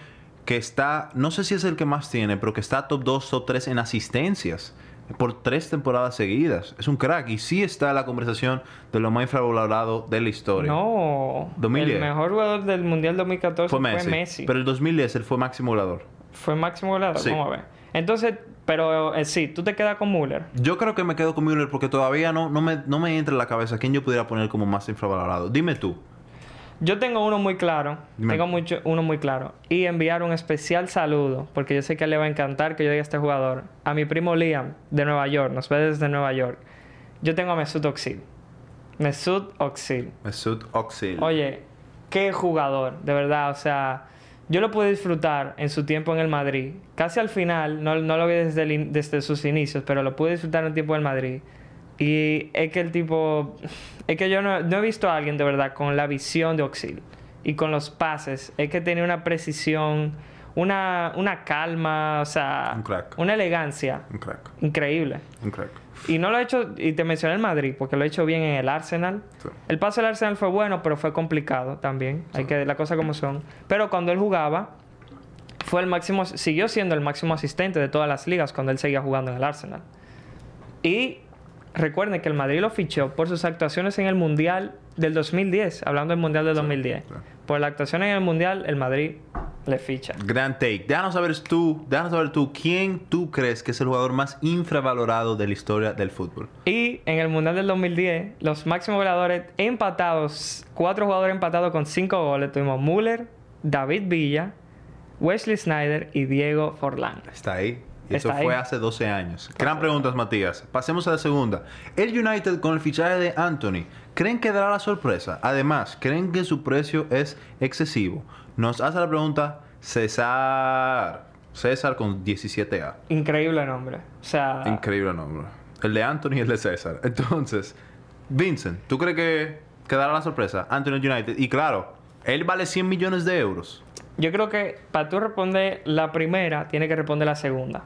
que está, no sé si es el que más tiene, pero que está top 2, top 3 en asistencias por tres temporadas seguidas. Es un crack y sí está en la conversación de lo más infravalorado de la historia. No. 2010. El mejor jugador del Mundial 2014 Fue fue Messi, Messi. Pero el 2010 él fue máximo goleador. Fue máximo goleador. Sí. Vamos a ver. Entonces, pero eh, sí, tú te quedas con Müller. Yo creo que me quedo con Müller porque todavía no, no, me, no me entra en la cabeza quién yo pudiera poner como más infravalorado. Dime tú. Yo tengo uno muy claro. Dime. Tengo mucho, uno muy claro. Y enviar un especial saludo, porque yo sé que le va a encantar que yo diga a este jugador. A mi primo Liam, de Nueva York. Nos ve desde Nueva York. Yo tengo a Mesut Özil. Mesut Özil. Mesut Özil. Oye, qué jugador, de verdad. O sea, yo lo pude disfrutar en su tiempo en el Madrid. Casi al final, no, no lo vi desde, el desde sus inicios, pero lo pude disfrutar en el tiempo del Madrid. Y es que el tipo... Es que yo no, no he visto a alguien de verdad con la visión de Oxil y con los pases. Es que tenía una precisión, una, una calma, o sea... Un crack. Una elegancia Un crack. increíble. Un crack. Y no lo he hecho, y te mencioné el Madrid, porque lo he hecho bien en el Arsenal. Sí. El paso del Arsenal fue bueno, pero fue complicado también. Hay que las cosas como son. Pero cuando él jugaba, fue el máximo, siguió siendo el máximo asistente de todas las ligas cuando él seguía jugando en el Arsenal. Y recuerden que el Madrid lo fichó por sus actuaciones en el Mundial del 2010, hablando del Mundial del 2010. sí. Por la actuación en el Mundial, el Madrid le ficha. Gran take. Déjanos saber tú, déjanos saber tú quién tú crees que es el jugador más infravalorado de la historia del fútbol. Y en el Mundial del 2010, los máximos goleadores empatados, cuatro jugadores empatados con cinco goles, tuvimos Müller, David Villa, Wesley Snyder y Diego Forlán. Está ahí. Y eso fue ahí. hace 12 años. Gran pregunta, Matías. Pasemos a la segunda. El United con el fichaje de Anthony, ¿creen que dará la sorpresa? Además, ¿creen que su precio es excesivo? Nos hace la pregunta César. César con 17A. Increíble nombre. O sea, Increíble nombre. El de Anthony y el de César. Entonces, Vincent, ¿tú crees que, que dará la sorpresa? Anthony United. Y claro, él vale 100 millones de euros. yo creo que para tú responder la primera, tiene que responder la segunda.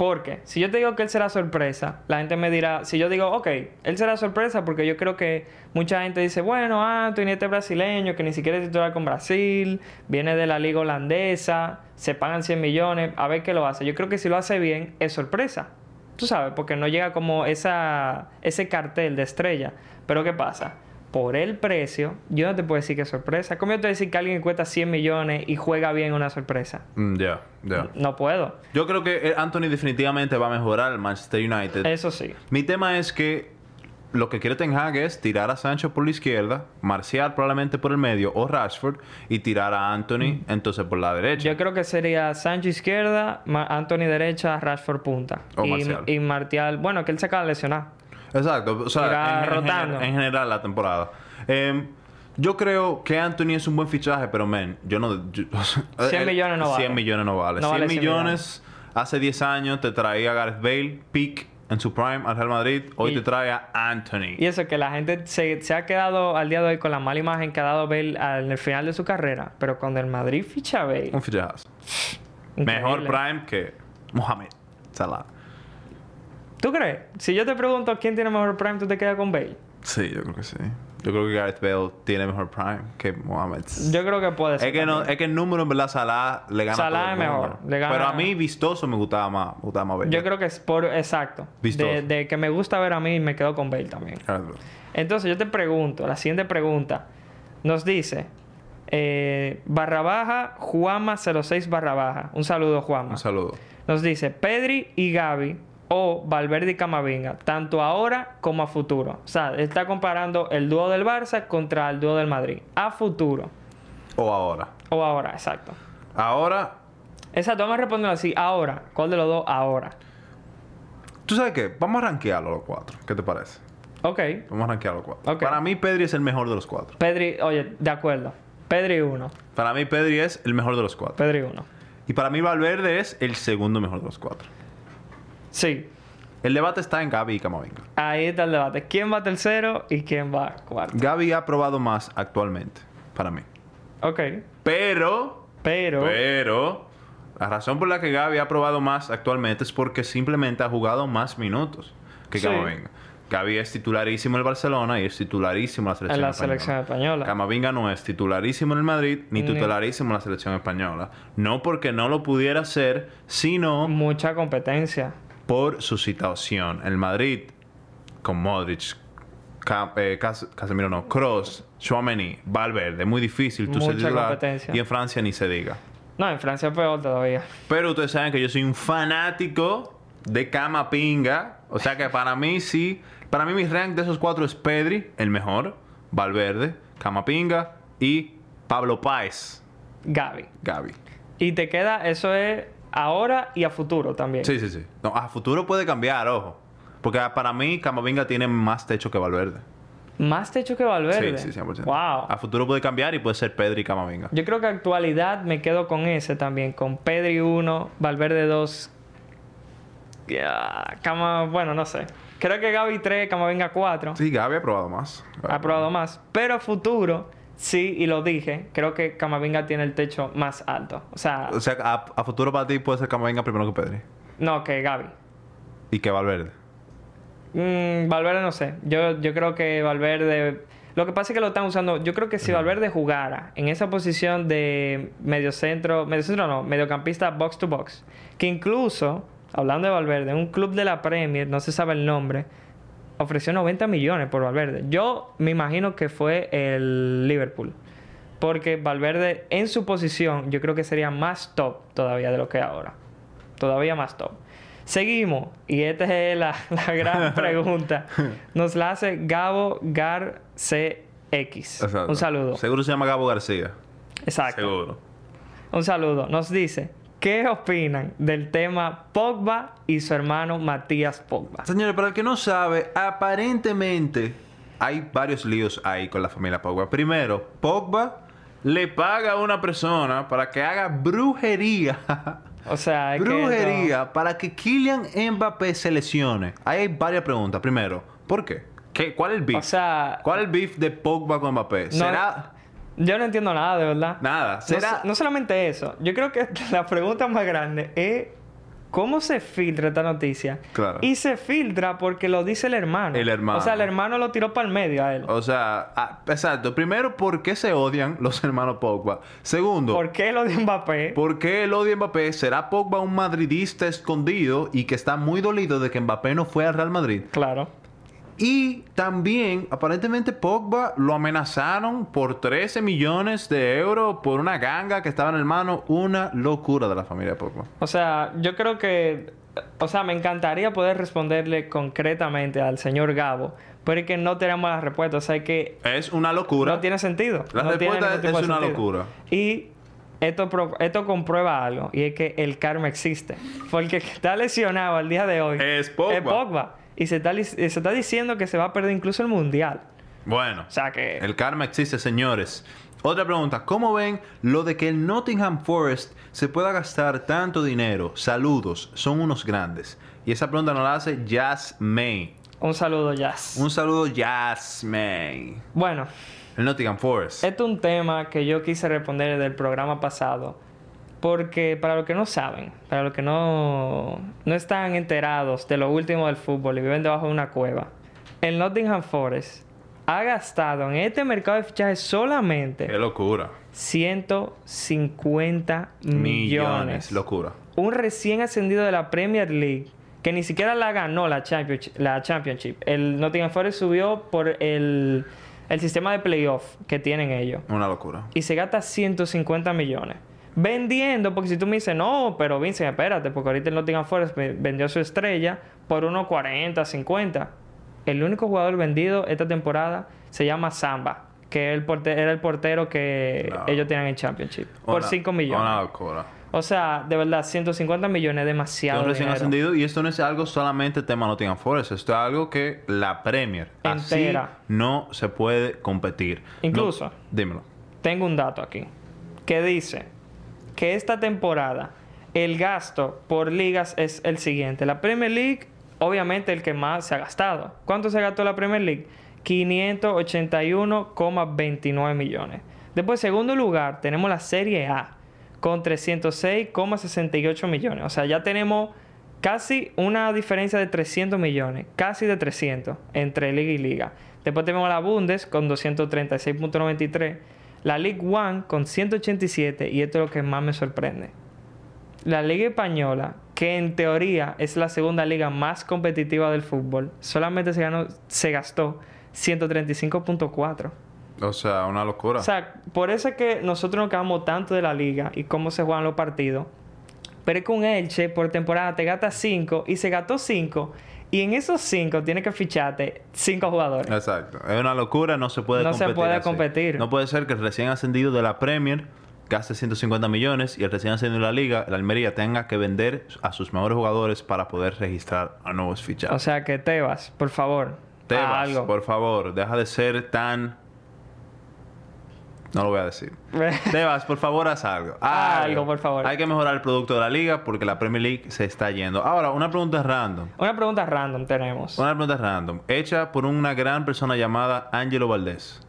Porque si yo te digo que él será sorpresa, la gente me dirá, si yo digo, ok, él será sorpresa, porque yo creo que mucha gente dice, bueno, Anthony este brasileño que ni siquiera es titular con Brasil, viene de la liga holandesa, se pagan 100 millones, a ver qué lo hace. Yo creo que si lo hace bien, es sorpresa. Tú sabes, porque no llega como esa, ese cartel de estrella. Pero ¿qué pasa? Por el precio, yo no te puedo decir que es sorpresa. ¿Cómo yo te puedo decir que alguien que cuesta 100 millones y juega bien una sorpresa? Mm, Ya, ya. No puedo. Yo creo que eh, Anthony definitivamente va a mejorar el Manchester United. Eso sí. Mi tema es que lo que quiere Ten Hag es tirar a Sancho por la izquierda, Marcial probablemente por el medio o Rashford y tirar a Anthony entonces por la derecha. Yo creo que sería Sancho izquierda, Anthony derecha, Rashford punta. O y, Marcial. y Martial, bueno, que él se acaba de lesionar. Exacto, o sea, en, en rotando. gener- en general la temporada. Em, yo creo que Anthony es un buen fichaje, pero men, yo no... yo- 100 millones no 100 vale. millones no vale. No 100 vale 100 millones hace 10 años te traía Gareth Bale, peak en su prime al Real Madrid. Hoy Y- te trae a Anthony. Y eso que la gente se, se ha quedado al día de hoy con la mala imagen que ha dado Bale al- en el final de su carrera. Pero cuando el Madrid ficha a Bale... Un fichajazo. Mejor prime que Mohamed Salah. ¿Tú crees? Si yo te pregunto quién tiene mejor prime, tú te quedas con Bale. Sí, yo creo que sí. Yo creo que Gareth Bale tiene mejor prime que Mohamed. Yo creo que puede ser. Es que, no, es que el número, en verdad, Salah le gana Salah es mejor, le gana- Pero a mí, vistoso, me gustaba más. Me gustaba más Bale. Yo creo que es por... Exacto. Vistoso. De, de que me gusta ver a mí, me quedo con Bale también. Entonces yo te pregunto, la siguiente pregunta nos dice eh, barra baja Juama 06 barra baja. Un saludo Juama. Un saludo. Nos dice Pedri y Gaby o Valverde y Camavinga, tanto ahora como a futuro. O sea, está comparando el dúo del Barça contra el dúo del Madrid. A futuro. O ahora. O ahora, exacto. Ahora, Exacto, vamos a responder así. Ahora. ¿Cuál de los dos ahora? ¿tú sabes qué? Vamos a rankearlo los cuatro. ¿Qué te parece? Ok. Vamos a rankearlo los cuatro. Para mí, Pedri es el mejor de los cuatro. Pedri, oye, de acuerdo. Pedri 1. Para mí, Pedri es el mejor de los cuatro. Pedri 1. Y para mí, Valverde es el segundo mejor de los cuatro. Sí. El debate está en Gaby y Camavinga. Ahí está el debate. ¿Quién va tercero y quién va cuarto? Gaby ha probado más actualmente, para mí. Ok. Pero, Pero... pero, la razón por la que Gaby ha probado más actualmente es porque simplemente ha jugado más minutos que Sí. Camavinga. Gaby es titularísimo en el Barcelona y es titularísimo en la selección En la española. selección española. Camavinga no es titularísimo en el Madrid ni Ni- titularísimo en la selección española. No porque no lo pudiera ser, sino Mucha competencia. Por su situación. El Madrid, con Modric, eh, Cas- Casemiro no, Kroos, Chouameni, Valverde, muy difícil tú ser Mucha. Y en Francia ni se diga. No, en Francia peor todavía. Pero ustedes saben que yo soy un fanático de Camapinga. O sea que para mí sí. Para mí mi rank de esos cuatro es Pedri, el mejor. Valverde, Camapinga y Pablo Páez, Gaby. Gaby. Y te queda, eso es ahora y a futuro también. Sí, sí, sí. No, a futuro puede cambiar, ojo. Porque para mí Camavinga tiene más techo que Valverde. Más techo que Valverde. Sí, sí, 100%. Wow. A futuro puede cambiar y puede ser Pedri y Camavinga. Yo creo que actualidad me quedo con ese también. Con Pedri 1, Valverde 2. Ya, Cama, bueno, no sé. Creo que Gaby 3, Camavinga 4. Sí, Gaby ha probado más. Ha probado más. Pero a futuro, sí, y lo dije, creo que Camavinga tiene el techo más alto. O sea, O sea, a, a futuro para ti puede ser Camavinga primero que Pedri. no, que Gaby. Y que Valverde. Mm, Valverde no sé. Yo, yo creo que Valverde... Lo que pasa es que lo están usando... Yo creo que si Valverde jugara en esa posición de mediocentro... Mediocentro no, mediocampista box to box. Que incluso, hablando de Valverde, un club de la Premier, no se sabe el nombre, ofreció 90 millones por Valverde. Yo me imagino que fue el Liverpool. Porque Valverde en su posición yo creo que sería más top todavía de lo que es ahora. Todavía más top. Seguimos. Y esta es la, la gran pregunta. Nos la hace Gabo Gar CX. Exacto. Un saludo. Seguro se llama Gabo García. Exacto. Seguro. Un saludo. Nos dice, ¿qué opinan del tema Pogba y su hermano Matías Pogba? Señores, para el que no sabe, aparentemente hay varios líos ahí con la familia Pogba. Primero, Pogba le paga a una persona para que haga brujería. O sea, que brujería para que Kylian Mbappé se lesione. Ahí hay varias preguntas. Primero, ¿por qué? ¿Qué ¿Cuál es el beef? O sea, ¿Cuál es el beef de Pogba con Mbappé? ¿Será yo no entiendo nada, de verdad. nada? No, ¿Será no solamente eso. Yo creo que la pregunta más grande es cómo se filtra esta noticia. Claro. Y se filtra porque lo dice el hermano. El hermano. O sea, el hermano lo tiró para el medio a él. O sea, ah, exacto. Primero, ¿por qué se odian los hermanos Pogba? Segundo, ¿Por qué lo de Mbappé? ¿por qué el odio a Mbappé? ¿Será Pogba un madridista escondido y que está muy dolido de que Mbappé no fue al Real Madrid? Claro. Y también, aparentemente, Pogba lo amenazaron por 13 millones de euros por una ganga que estaba en el mano. Una locura de la familia Pogba. O sea, yo creo que... O sea, me encantaría poder responderle concretamente al señor Gabo, pero es que no tenemos la respuesta. O sea, es que Es una locura. no tiene sentido. La No respuesta es de una sentido. locura. Y esto, pro- esto comprueba algo, y es que el karma existe. Porque el que está lesionado al día de hoy Es Pogba. Pogba. Y se está, se está diciendo que se va a perder incluso el Mundial. Bueno. O sea que... El karma existe, señores. Otra pregunta. ¿Cómo ven lo de que el Nottingham Forest se pueda gastar tanto dinero? Saludos. Son unos grandes. Y esa pregunta nos la hace Jazz May. Un saludo, Jazz. Un saludo, Jazz May. Bueno, El Nottingham Forest. Este es un tema que yo quise responder del programa pasado. Porque para los que no saben, para los que no, no están enterados de lo último del fútbol y viven debajo de una cueva, el Nottingham Forest ha gastado en este mercado de fichajes solamente Qué locura. 150 millones. Millones. Locura. Un recién ascendido de la Premier League que ni siquiera la ganó la Championship. La Championship. El Nottingham Forest subió por el, el sistema de playoff que tienen ellos Una locura. y se gasta 150 millones. Vendiendo, porque si tú me dices, no, pero Vincent, espérate, porque ahorita el Nottingham Forest ve- vendió su estrella por unos 40, 50. El único jugador vendido esta temporada se llama Samba, que el porte- era el portero que No. ellos tenían en Championship, por Una- 5 millones. Una locura. O sea, de verdad, 150 millones es demasiado. recién dinero. ascendido y esto no es algo solamente tema Nottingham Forest, esto es algo que la Premier Entera. así no se puede competir. Incluso. No- dímelo. Tengo un dato aquí que dice que esta temporada el gasto por ligas es el siguiente. La Premier League obviamente el que más se ha gastado. ¿Cuánto se gastó la Premier League? 581,29 millones. Después, segundo lugar, tenemos la Serie A con 306,68 millones. O sea, ya tenemos casi una diferencia de 300 millones, casi de 300 entre liga y liga. Después tenemos la Bundes con 236.93, la League One con 187 y esto es lo que más me sorprende. La Liga Española, que en teoría es la segunda liga más competitiva del fútbol, solamente se, ganó, se gastó 135.4. O sea, una locura. O sea, por eso es que nosotros nos quedamos tanto de la liga y cómo se juegan los partidos. Pero es que un Elche por temporada te gasta 5 y se gastó 5. Y en esos 5 tienes que ficharte 5 jugadores. Exacto. Es una locura, no se puede No se competir. puede así. competir. No puede ser que el recién ascendido de la Premier gaste 150 millones y el recién ascendido de la Liga, el Almería, tenga que vender a sus mejores jugadores para poder registrar a nuevos fichajes. O sea que Tebas, por favor, Tebas, algo. por favor, deja de ser tan. No lo voy a decir. Tebas, por favor, haz algo. Haz Algo, por favor. Hay que mejorar el producto de la liga porque la Premier League se está yendo. Ahora, una pregunta random. Una pregunta random tenemos. Una pregunta random. Hecha por una gran persona llamada Angelo Valdés.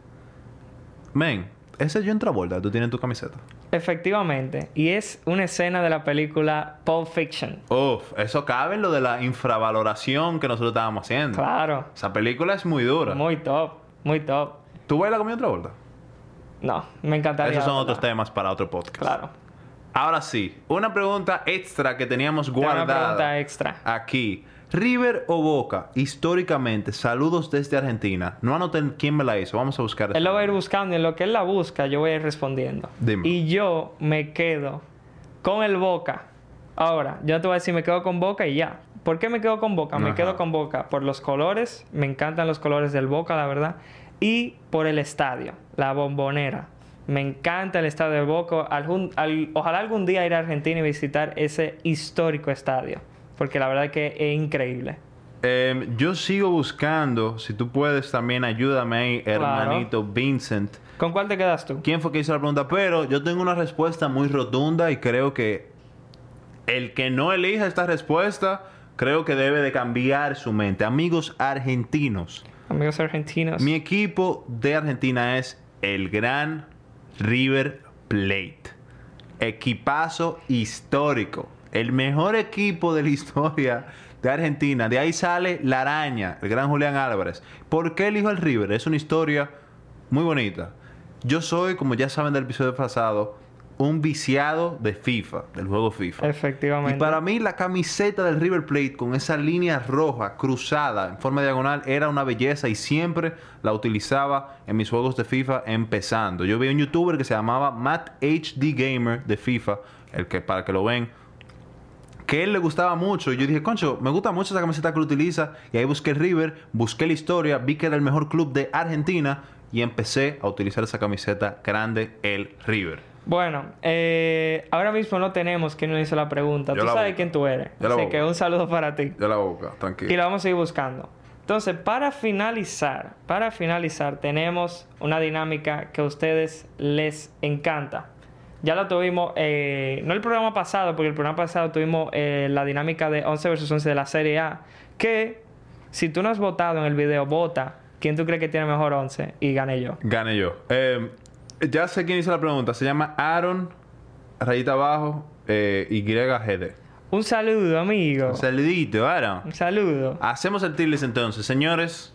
Men, ese es John Travolta tú tienes en tu camiseta. Efectivamente. Y es una escena de la película Pulp Fiction. Uf, eso cabe en lo de la infravaloración que nosotros estábamos haciendo. Claro. Esa película es muy dura. Muy top. Muy top. ¿Tú bailas con John Travolta? No, me encantaría. Esos son otros temas para otro podcast. Claro. Ahora sí, una pregunta extra que teníamos Tengo Una pregunta guardada extra. aquí. River o Boca, históricamente, saludos desde Argentina. No anoten quién me la hizo. Vamos a buscar. Él lo va a ir buscando y en lo que él la busca, yo voy a ir respondiendo. Dime. Y yo me quedo con el Boca. Ahora, yo te voy a decir, me quedo con Boca y ya. ¿Por qué me quedo con Boca? Me Ajá. quedo con Boca por los colores. Me encantan los colores del Boca, la verdad. Y por el estadio, la bombonera. Me encanta el estadio de Boca. Algún- al- ojalá algún día ir a Argentina y visitar ese histórico estadio. Porque la verdad que es increíble. Em, yo sigo buscando. Si tú puedes, también ayúdame ahí, Claro. hermanito Vincent. ¿Con cuál te quedas tú? ¿Quién fue que hizo la pregunta? Pero yo tengo una respuesta muy rotunda y creo que el que no elija esta respuesta, creo que debe de cambiar su mente. Amigos argentinos. Amigos argentinos. Mi equipo de Argentina es el Gran River Plate. Equipazo histórico. El mejor equipo de la historia de Argentina. De ahí sale la araña, el gran Julián Álvarez. ¿Por qué elijo el River? Es una historia muy bonita. Yo soy, como ya saben del episodio pasado, un viciado de FIFA, del juego FIFA. Efectivamente. Y para mí la camiseta del River Plate con esa línea roja cruzada en forma diagonal era una belleza y siempre la utilizaba en mis juegos de FIFA empezando. Yo vi un youtuber que se llamaba Matt HD Gamer de FIFA, el que para que lo ven, que él le gustaba mucho. Y yo dije, concho, me gusta mucho esa camiseta que lo utiliza. Y ahí busqué River, busqué la historia, vi que era el mejor club de Argentina y empecé a utilizar esa camiseta grande, el River. Bueno, eh, ahora mismo no tenemos quien nos hizo la pregunta. Yo tú la sabes busco. quién tú eres. Yo Así que un saludo para ti. De la boca, Y tranquilo. la vamos a seguir buscando. Entonces, para finalizar, para finalizar, tenemos una dinámica que a ustedes les encanta. Ya la tuvimos, eh, no el programa pasado, porque el programa pasado tuvimos eh, la dinámica de 11 versus 11 de la Serie A. Que si tú no has votado en el video, vota quién tú crees que tiene mejor 11 y gane yo. Gane yo. Eh, ya sé quién hizo la pregunta. Se llama Aaron, rayita abajo, eh, YGD. Un saludo, amigo. Un saludito, Aaron. Un saludo. Hacemos el tier list entonces. Señores,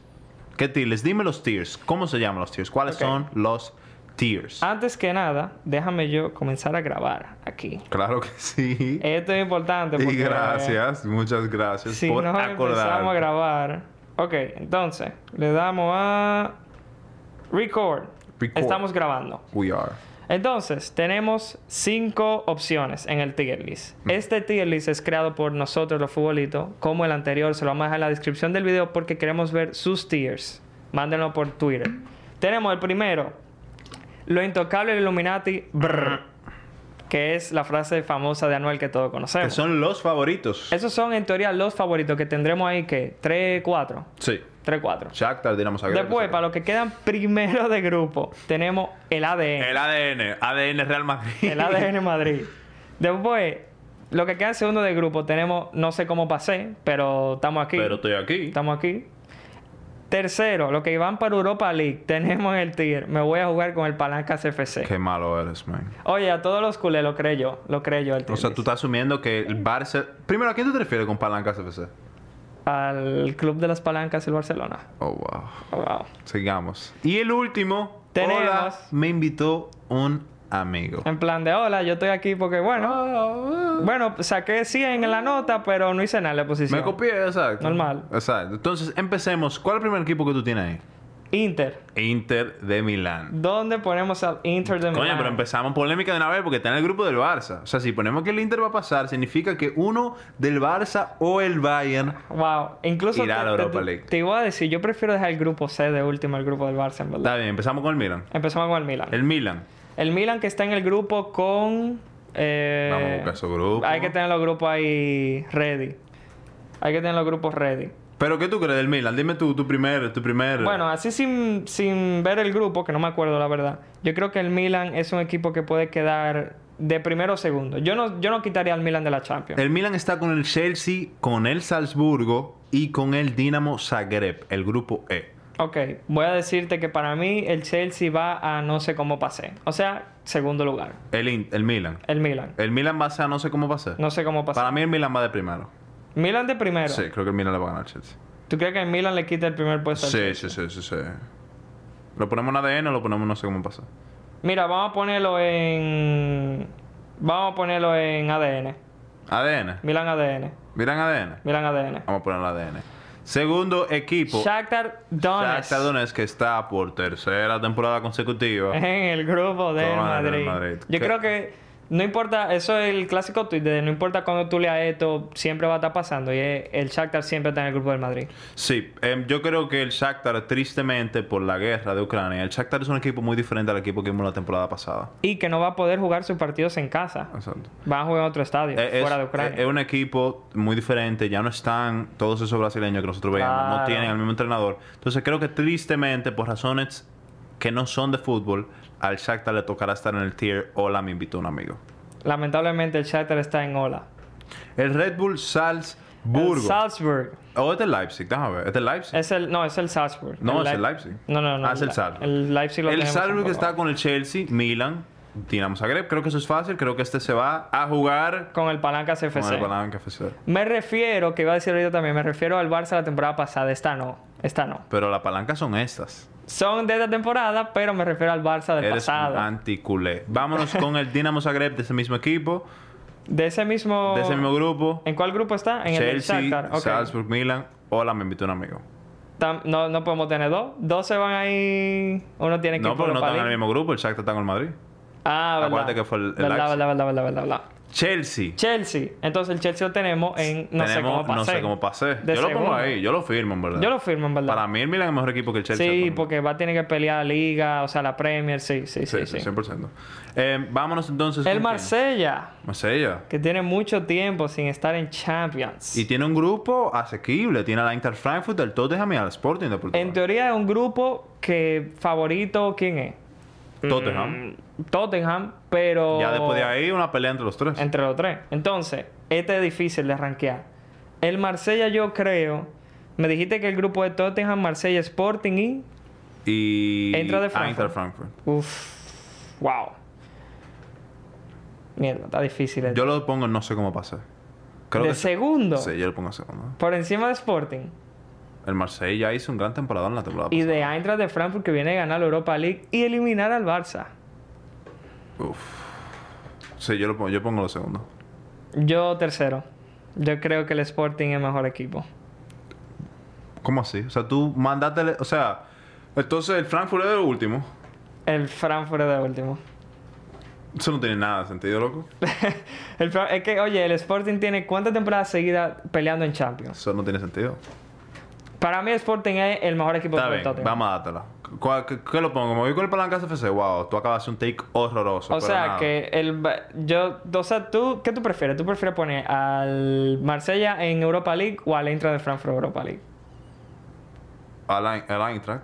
¿qué tier list? Dime los tiers. ¿Cómo se llaman los tiers? ¿Cuáles son los tiers? Antes que nada, déjame yo comenzar a grabar aquí. Claro que sí. Esto es importante porque... y gracias, muchas gracias Si por no empezamos a grabar. Ok, entonces, le damos a record. Record. Estamos grabando. We are. Entonces, tenemos cinco opciones en el tier list. Mm. Este tier list es creado por nosotros, los futbolitos, como el anterior. Se lo vamos a dejar en la descripción del video porque queremos ver sus tiers. Mándenlo por Twitter. Tenemos el primero, lo intocable del Illuminati, brr, que es la frase famosa de Anuel que todos Que conocemos. son los favoritos. Esos son en teoría los favoritos que tendremos ahí que 3, 4. Sí. 3, 4. Shakhtar, Dinamo Zagreb. Después, para los que quedan primero de grupo, tenemos el ADN. El ADN. ADN Real Madrid. El ADN Madrid. Después, Lo que queda en segundo de grupo tenemos, no sé cómo pasé, pero estamos aquí. Pero estoy aquí. Estamos aquí. Tercero, lo que van para Europa League, tenemos en el tier. Me voy a jugar con el Palancas FC. Qué malo eres, man. Oye, a todos los culés lo creo yo. Lo creo yo el O tier sea, tú estás asumiendo que el Barça... Primero, ¿a quién tú te refieres con Palancas FC? Al Club de las Palancas el Barcelona. Oh, wow. Oh, wow. Sigamos. Y el último... Tenemos- Hola, me invitó un amigo. En plan de, hola, yo estoy aquí porque, bueno... Ah, Bueno, saqué 100 en la nota, pero no hice nada en la posición. Me copié, exacto. Normal. Exacto. Entonces, empecemos. ¿Cuál es el primer equipo que tú tienes ahí? Inter. Inter de Milán. ¿Dónde ponemos al Inter de Coño, Milán? pero empezamos polémica de una vez porque está en el grupo del Barça. O sea, si ponemos que el Inter va a pasar, significa que uno del Barça o el Bayern. Wow. Incluso Irá a la te, te- Europa League. te iba a decir, yo prefiero dejar el grupo C de último, el grupo del Barça, en verdad. Está bien, empezamos con el Milan. Empezamos con el Milan. El Milan. El Milan que está en el grupo con... eh, Vamos a buscar su grupo. Hay que tener los grupos ahí ready. Hay que tener los grupos ready. ¿Pero qué tú crees del Milan? Dime tú, tu primer... Tu primer... Bueno, así sin, sin ver el grupo, que no me acuerdo la verdad. Yo creo que el Milan es un equipo que puede quedar de primero o segundo. Yo no, yo no quitaría al Milan de la Champions. El Milan está con el Chelsea, con el Salzburgo y con el Dinamo Zagreb, el grupo E. Ok, voy a decirte que para mí el Chelsea va a no sé cómo pasé. O sea, segundo lugar. El, el Milan. El Milan. El Milan va a ser, no sé cómo ser. No sé cómo pasé. Para mí el Milan va de primero. Milan de primero. Sí, creo que el Milan le va a ganar al Chelsea. ¿Tú crees que el Milan le quita el primer puesto al Sí, Chelsea? sí, sí, sí, sí. ¿Lo ponemos en ADN o lo ponemos no sé cómo pasa? Mira, vamos a ponerlo en... Vamos a ponerlo en ADN. ADN. Milan ADN. Miran ADN. Milan ADN. Vamos a poner ADN. Segundo equipo. Shakhtar Donetsk. Shakhtar Donetsk que está por tercera temporada consecutiva. En el grupo el Madrid. Madrid. Yo ¿Qué? creo que no importa, eso es el clásico tweet de no importa cuando tú leas esto, siempre va a estar pasando. Y el Shakhtar siempre está en el grupo del Madrid. Sí, em, yo creo que el Shakhtar, tristemente por la guerra de Ucrania, el Shakhtar es un equipo muy diferente al equipo que vimos la temporada pasada. Y que no va a poder jugar sus partidos en casa. Exacto. Van a jugar en otro estadio, Eh, Es, fuera de Ucrania. es un equipo muy diferente, ya no están todos esos brasileños que nosotros veíamos, no tienen al mismo entrenador. Entonces creo que tristemente, por razones que no son de fútbol, al Shakhtar le tocará estar en el tier Hola, me invitó un amigo. Lamentablemente el Shakhtar está en Ola. El Red Bull El Salzburgo. Salzburg. o es de Leipzig, déjame ver. ¿Es de Leipzig? Es el, no, es el Salzburg. No, es el Leip- Leipzig. No, no, no. Ah, es el Salzburg. El Leipzig lo El Salzburg está con el Chelsea, Milan, Dinamo Zagreb. Creo que eso es fácil. Creo que este se va a jugar Con el Palancas FC. con el Palanca FC. Me refiero, que iba a decir ahorita también, me refiero al Barça la temporada pasada. Esta no. Esta no. Pero la palanca son estas. Son de esta temporada, pero me refiero al Barça del Eres pasado. anticulé. Vámonos con el Dinamo Zagreb de ese mismo equipo, De ese mismo... de ese mismo grupo. ¿En cuál grupo está? En el Chelsea, Shakhtar. Ok. Salzburg, Milan. Hola, me invitó un amigo. Tam- No, no podemos tener dos. Dos se van ahí... Uno tiene que No, porque no están en el mismo grupo. El Shakhtar está con el Madrid. Ah, verdad. Acuérdate que fue el- el verdad, verdad, verdad, verdad, verdad, verdad. Chelsea. Chelsea. Entonces el Chelsea lo tenemos en... No sé cómo pasé. No sé cómo pasé. De Yo lo pongo ahí. Yo lo firmo, en verdad. Yo lo firmo, en verdad. Para mí el Milan es mejor equipo que el Chelsea. Sí, porque va a tener que pelear la Liga, o sea, la Premier. Sí, sí, sí. Sí, sí, sí, 100%. Eh, vámonos entonces El quién? Marsella, Marsella. que tiene mucho tiempo sin estar en Champions. Y tiene un grupo asequible. Tiene al Inter Frankfurt, el Tottenham y al Sporting de Portugal. En teoría es un grupo que favorito, ¿quién es? Tottenham. Mm, Tottenham, pero... Ya después de ahí, una pelea entre los tres. Entre los tres. Entonces, este es difícil de rankear. El Marsella yo creo... Me dijiste que el grupo de Tottenham, Marsella, Sporting y... Y. Entra de Eintracht Frankfurt. Frankfurt. Uf. Wow. Mierda, está difícil. esto. Yo lo pongo, no sé cómo. Creo de que segundo. Sí, yo lo pongo segundo. Por encima de Sporting. El Marsella ya hizo un gran temporada en la temporada Y pasada. de Eintracht de Frankfurt que viene a ganar la Europa League y eliminar al Barça. Uf. Sí, yo lo pongo, yo pongo lo segundo. Yo tercero. Yo creo que el Sporting es mejor equipo. ¿Cómo así? O sea, tú mandaste. O sea, entonces el Frankfurt es el último. El Frankfurt es de último. Eso no tiene nada de sentido, loco. El es que, oye, el Sporting tiene cuántas temporadas seguidas peleando en Champions. Eso no tiene sentido. Para mí, Sporting es el mejor equipo Está de bien, vamos a dártela. ¿Cuál- ¿Qué, qué lo pongo? ¿Me voy con el Palancas FC? Wow, tú acabas de hacer un take horroroso. O sea, nada. que el... Yo... O sea, ¿tú... ¿Qué tú prefieres? ¿Tú prefieres poner al Marsella en Europa League o al Eintracht de Frankfurt Europa League? Al al Eintracht.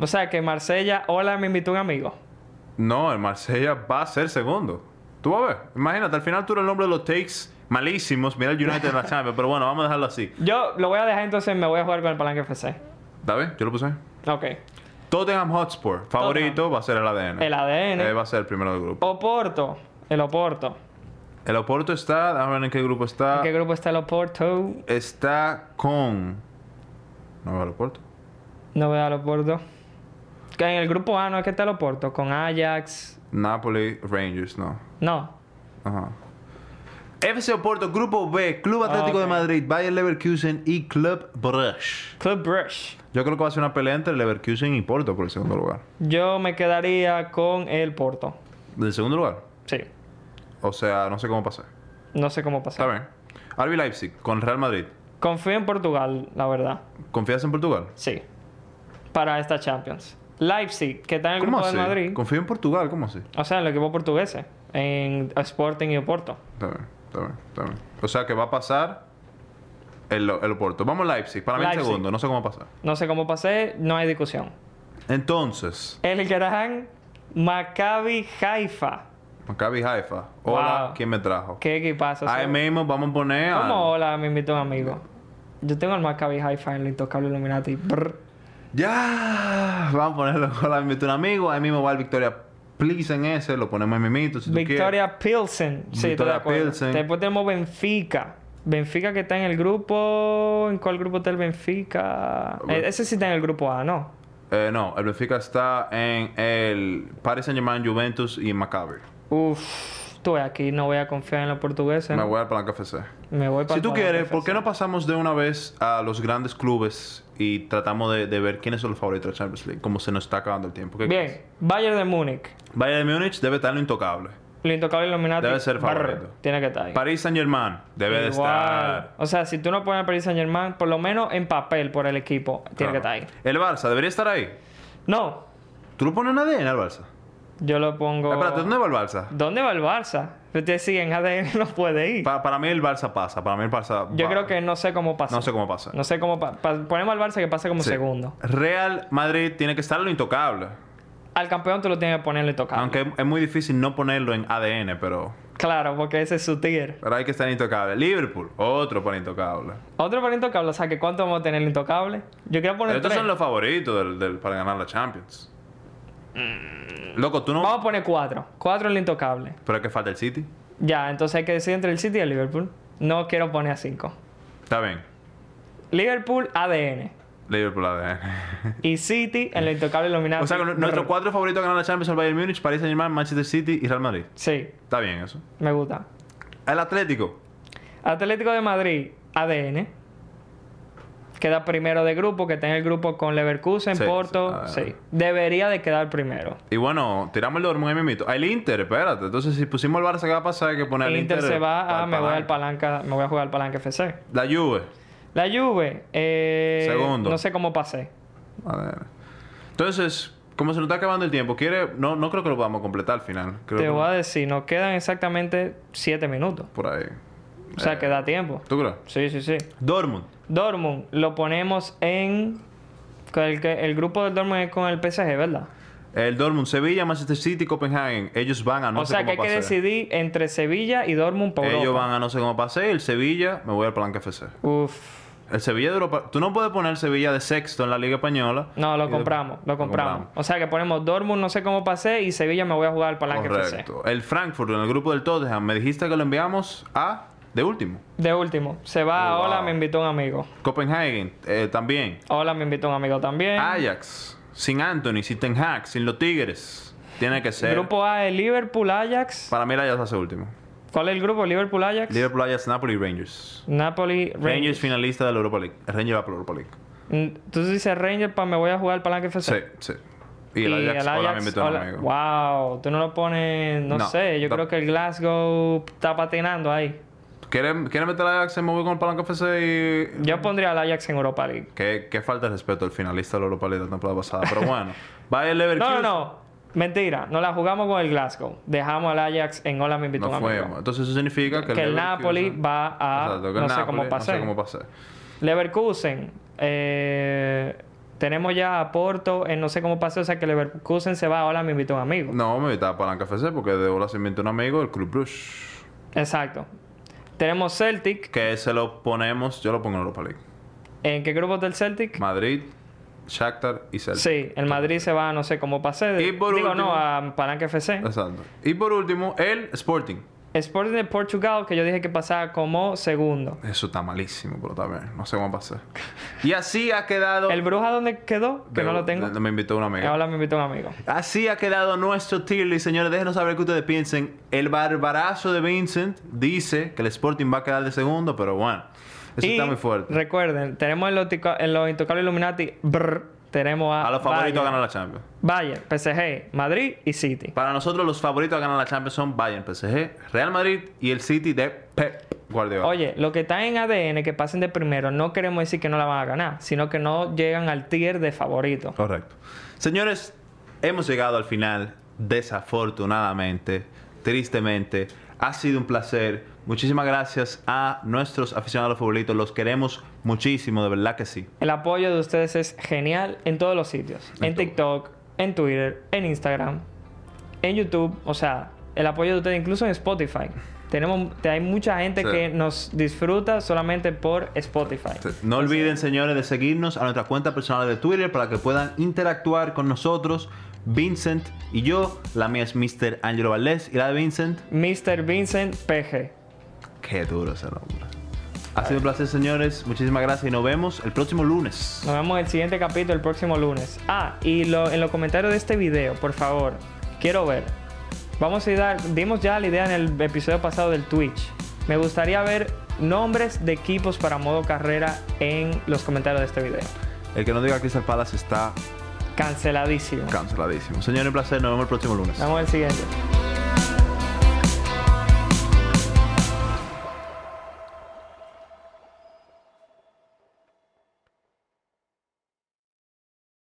O sea, que Marsella... Hola, me invitó un amigo. No, el Marsella va a ser segundo. Tú vas a ver. Imagínate, al final tú eres el nombre de los takes malísimos. Mira el United en la Champions. Pero bueno, vamos a dejarlo así. Yo lo voy a dejar entonces, me voy a jugar con el Palanque FC. ¿Está bien? Yo lo puse. Ok. Tottenham Hotspur. Favorito va a ser el ADN. El ADN. Eh, va a ser el primero del grupo. Oporto. El Oporto. El Oporto está... Déjame ver en qué grupo está. ¿En qué grupo está el Oporto? Está con... No veo el Oporto. No veo al Oporto. Que en el grupo A no es que está el Oporto. Con Ajax. Napoli, Rangers, no. No. Ajá. FC Oporto, Grupo B, Club Atlético de Madrid, Bayer Leverkusen y Club Bruges. Club Brush. Yo creo que va a ser una pelea entre Leverkusen y Porto por el segundo lugar. Yo me quedaría con el Porto. ¿Del segundo lugar? Sí. O sea, no sé cómo pasar. No sé cómo Está pasar. bien. RB Leipzig con Real Madrid. Confío en Portugal, la verdad. ¿Confías en Portugal? Sí. Para esta Champions. Leipzig, que está en el ¿Cómo grupo así? del Madrid. Confío en Portugal, ¿cómo así? O sea, en el equipo portugués. En Sporting y Oporto. Está bien, está bien, está bien. O sea que va a pasar el, el Oporto. Vamos a Leipzig, para mí el Leipzig. segundo, no sé cómo pasar. No sé cómo pasé, no hay discusión. Entonces, El gran Maccabi Haifa. Maccabi Haifa. Hola, Wow. ¿quién me trajo? Qué equipazo. Ahí mismo vamos a poner. ¿Cómo hola? Me invitó un amigo. Yo tengo el Maccabi Haifa en el Intocable Illuminati. Brr. Ya, vamos a ponerlo con la invito a un amigo. Ahí mismo va el Victoria Please en ese, lo ponemos en mimito. Si tú. Victoria Pilsen. Sí, Victoria. Pilsen. Después tenemos Benfica. Benfica que está en el grupo. ¿En cuál grupo está el Benfica? Eh, ese sí está en el grupo A, ¿no? Eh, no, el Benfica está en el Paris Saint Germain, Juventus y Maccabi. Uf, tú ves, aquí no voy a confiar en los portugueses. Me voy al Palanca FC. Me voy para Si tú el quieres, ¿por qué no pasamos de una vez a los grandes clubes y tratamos de, de ver quiénes son los favoritos de Champions League? Como se nos está acabando el tiempo. ¿Qué Bien, crees? Bayern de Múnich. Bayern de Múnich debe estar en lo intocable. El Intocable Illuminati. Debe ser favorito. Tiene que estar ahí. Paris Saint Germain debe de estar. O sea, si tú no pones a Paris Saint Germain, por lo menos en papel por el equipo, tiene que estar ahí. El Barça debería estar ahí. No, ¿Tú lo pones en ADN al Barça? Yo lo pongo. Espérate, ¿dónde va el Barça? ¿Dónde va el Barça? Ustedes siguen ADN, no puede ir. Pa- para mí el Barça pasa. Para mí el Barça. Yo va. creo que no sé cómo pasa. No sé cómo pasa. No sé cómo pa- pa- ponemos al Barça que pase como Sí. segundo. Real Madrid tiene que estar en lo intocable. Al campeón tú lo tienes que ponerle tocado. Aunque es- muy difícil no ponerlo en ADN, pero, Claro, porque ese es su tier. pero hay que estar intocable. Liverpool, otro para intocable. Otro por intocable, o sea, que ¿cuánto vamos a tener el intocable? Yo quiero poner Estos tres. son los favoritos del, del- para ganar la Champions. Loco, tú no. Vamos a poner cuatro. Cuatro en el intocable. Pero es que falta el City. Ya, entonces hay que decidir entre el City y el Liverpool. No quiero poner a cinco. Está bien. Liverpool, ADN. Liverpool ADN. Y City en el intocable Illuminati. o sea, nuestros cuatro favoritos a ganar la Champions son Bayern Múnich, Paris Saint Germain, Manchester City y Real Madrid. Sí, Está bien eso. me gusta. El Atlético. Atlético de Madrid, ADN. Queda primero de grupo, que está en el grupo con Leverkusen, Sí, Porto. sí, Sí, ah. Debería de quedar primero. Y bueno, tiramos el Dortmund ahí mismito. Ah, El Inter, espérate. Entonces, si pusimos el Barça, ¿qué va a pasar? Hay que poner El el Inter, Inter. se va a, me voy al palanca. palanca, me voy a jugar al palanca FC. La Juve. La Juve, eh, Segundo. no sé cómo pasé. A ver. Entonces, como se nos está acabando el tiempo, quiere. No, no creo que lo podamos completar al final. Creo Te que voy a decir, nos quedan exactamente 7 minutos. por ahí. O sea, Eh, que da tiempo. ¿Tú crees? Sí, sí, sí. Dortmund. Dortmund lo ponemos en... El, que- el grupo del Dortmund es con el PSG, ¿verdad? El Dortmund, Sevilla, Manchester City, Copenhagen. Ellos van a no o sé sea, que hay cómo que decidir entre Sevilla y Dortmund por Ellos Europa. van a no sé cómo pasé. El Sevilla, me voy al Palanca FC. Uf. El Sevilla de Europa. Tú no puedes poner Sevilla de sexto en la Liga Española. No, lo de- compramos, lo compramos. O sea, que ponemos Dortmund, no sé cómo pasé, y Sevilla me voy a jugar al Palanque FC. Correcto. El Frankfurt en el grupo del Tottenham. Me dijiste que lo enviamos a. De último. De último, se va Oh, Hola, wow. me invitó un amigo. Copenhagen eh, también. Hola, me invitó un amigo también. Ajax. Sin Anthony, sin Ten Hag, sin los Tigres. Tiene que ser. Grupo A es Liverpool, Ajax. Para mí el Ajax hace último. ¿Cuál es el grupo? Liverpool, Ajax. Liverpool, Ajax, Napoli Rangers. Napoli, Rangers, Rangers. finalista de la Europa League. El Rangers va por la Europa League. Mm, Tú dices Rangers, para me voy a jugar al Palanque FC. Sí, sí. Y el Ajax, hola, me invitó un hola. amigo. Wow, tú no lo pones, no, No, sé, yo creo que el Glasgow está patinando ahí. ¿Quieres, ¿Quieres meter al Ajax en mover con el Palanca FC y... Yo pondría al Ajax en Europa League. Qué, qué falta de respeto al finalista de la Europa League de la temporada pasada. Pero bueno. Bayern No, Leverkusen. no, no. Mentira, no la jugamos con el Glasgow. Dejamos al Ajax en Hola, me invitó No un amigo. fuimos. Entonces eso significa que, Que el Napoli va a- Exacto, que no el sé Napoli cómo pasé. No sé cómo pasé. Leverkusen, eh, Tenemos ya a Porto, en no sé cómo pasó, o sea que Leverkusen se va, ahora me invitó un amigo. No, me invitaba para Palanca FC porque de ahora se invitó un amigo del Club Bruges. Exacto. Tenemos Celtic. Que se lo ponemos, yo lo pongo en Europa League. ¿En qué grupo del Celtic? Madrid, Shakhtar y Celtic. Sí, el Madrid se va, no sé cómo pasé. Y por Digo, último- no, a Palanca FC. Exacto. Y por último, el Sporting. Sporting de Portugal, que yo dije que pasaba como segundo. Eso está malísimo, pero está bien. No sé cómo pasar. Y así ha quedado... ¿El Bruja dónde quedó? Que no lo tengo. Me invitó un amigo. Ahora me invitó un amigo. Así ha quedado nuestro tier señores. Déjenos saber qué ustedes piensen. El barbarazo de Vincent dice que el Sporting va a quedar de segundo, pero bueno, eso y está muy fuerte. recuerden, tenemos en los, en los Intocables Illuminati, brr, tenemos a, A los favoritos a ganar la Champions. Bayern, PSG, Madrid y City. Para nosotros, los favoritos a ganar la Champions son Bayern, PSG, Real Madrid y el City de Pep Guardiola. Oye, lo que está en ADN, que pasen de primero, no queremos decir que no la van a ganar, sino que no llegan al tier de favorito. Correcto. Señores, hemos llegado al final, desafortunadamente, tristemente. Ha sido un placer. Muchísimas gracias a nuestros aficionados favoritos. Los queremos muchísimo, de verdad que sí. El apoyo de ustedes es genial en todos los sitios. En. TikTok, en Twitter, en Instagram, en YouTube. O sea, el apoyo de ustedes incluso en Spotify. Tenemos, hay mucha gente Sí. que nos disfruta solamente por Spotify. No olviden, señores, de seguirnos a nuestra cuenta personal de Twitter para que puedan interactuar con nosotros. Vincent y yo. La mía es Mr. Angelo Valdés y la de Vincent. Mr. Vincent PG. Qué duro ese nombre. Ha sido un placer, señores. Muchísimas gracias y nos vemos el próximo lunes. Nos vemos en el siguiente capítulo el próximo lunes. Ah, y lo- en los comentarios de este video, por favor, quiero ver. Vamos a dar, dimos ya la idea en el episodio pasado del Twitch. Me gustaría ver nombres de equipos para modo carrera en los comentarios de este video. El que no diga Crystal Palace está Canceladísimo. canceladísimo. Señores, un placer. Nos vemos el próximo lunes. Vamos al siguiente.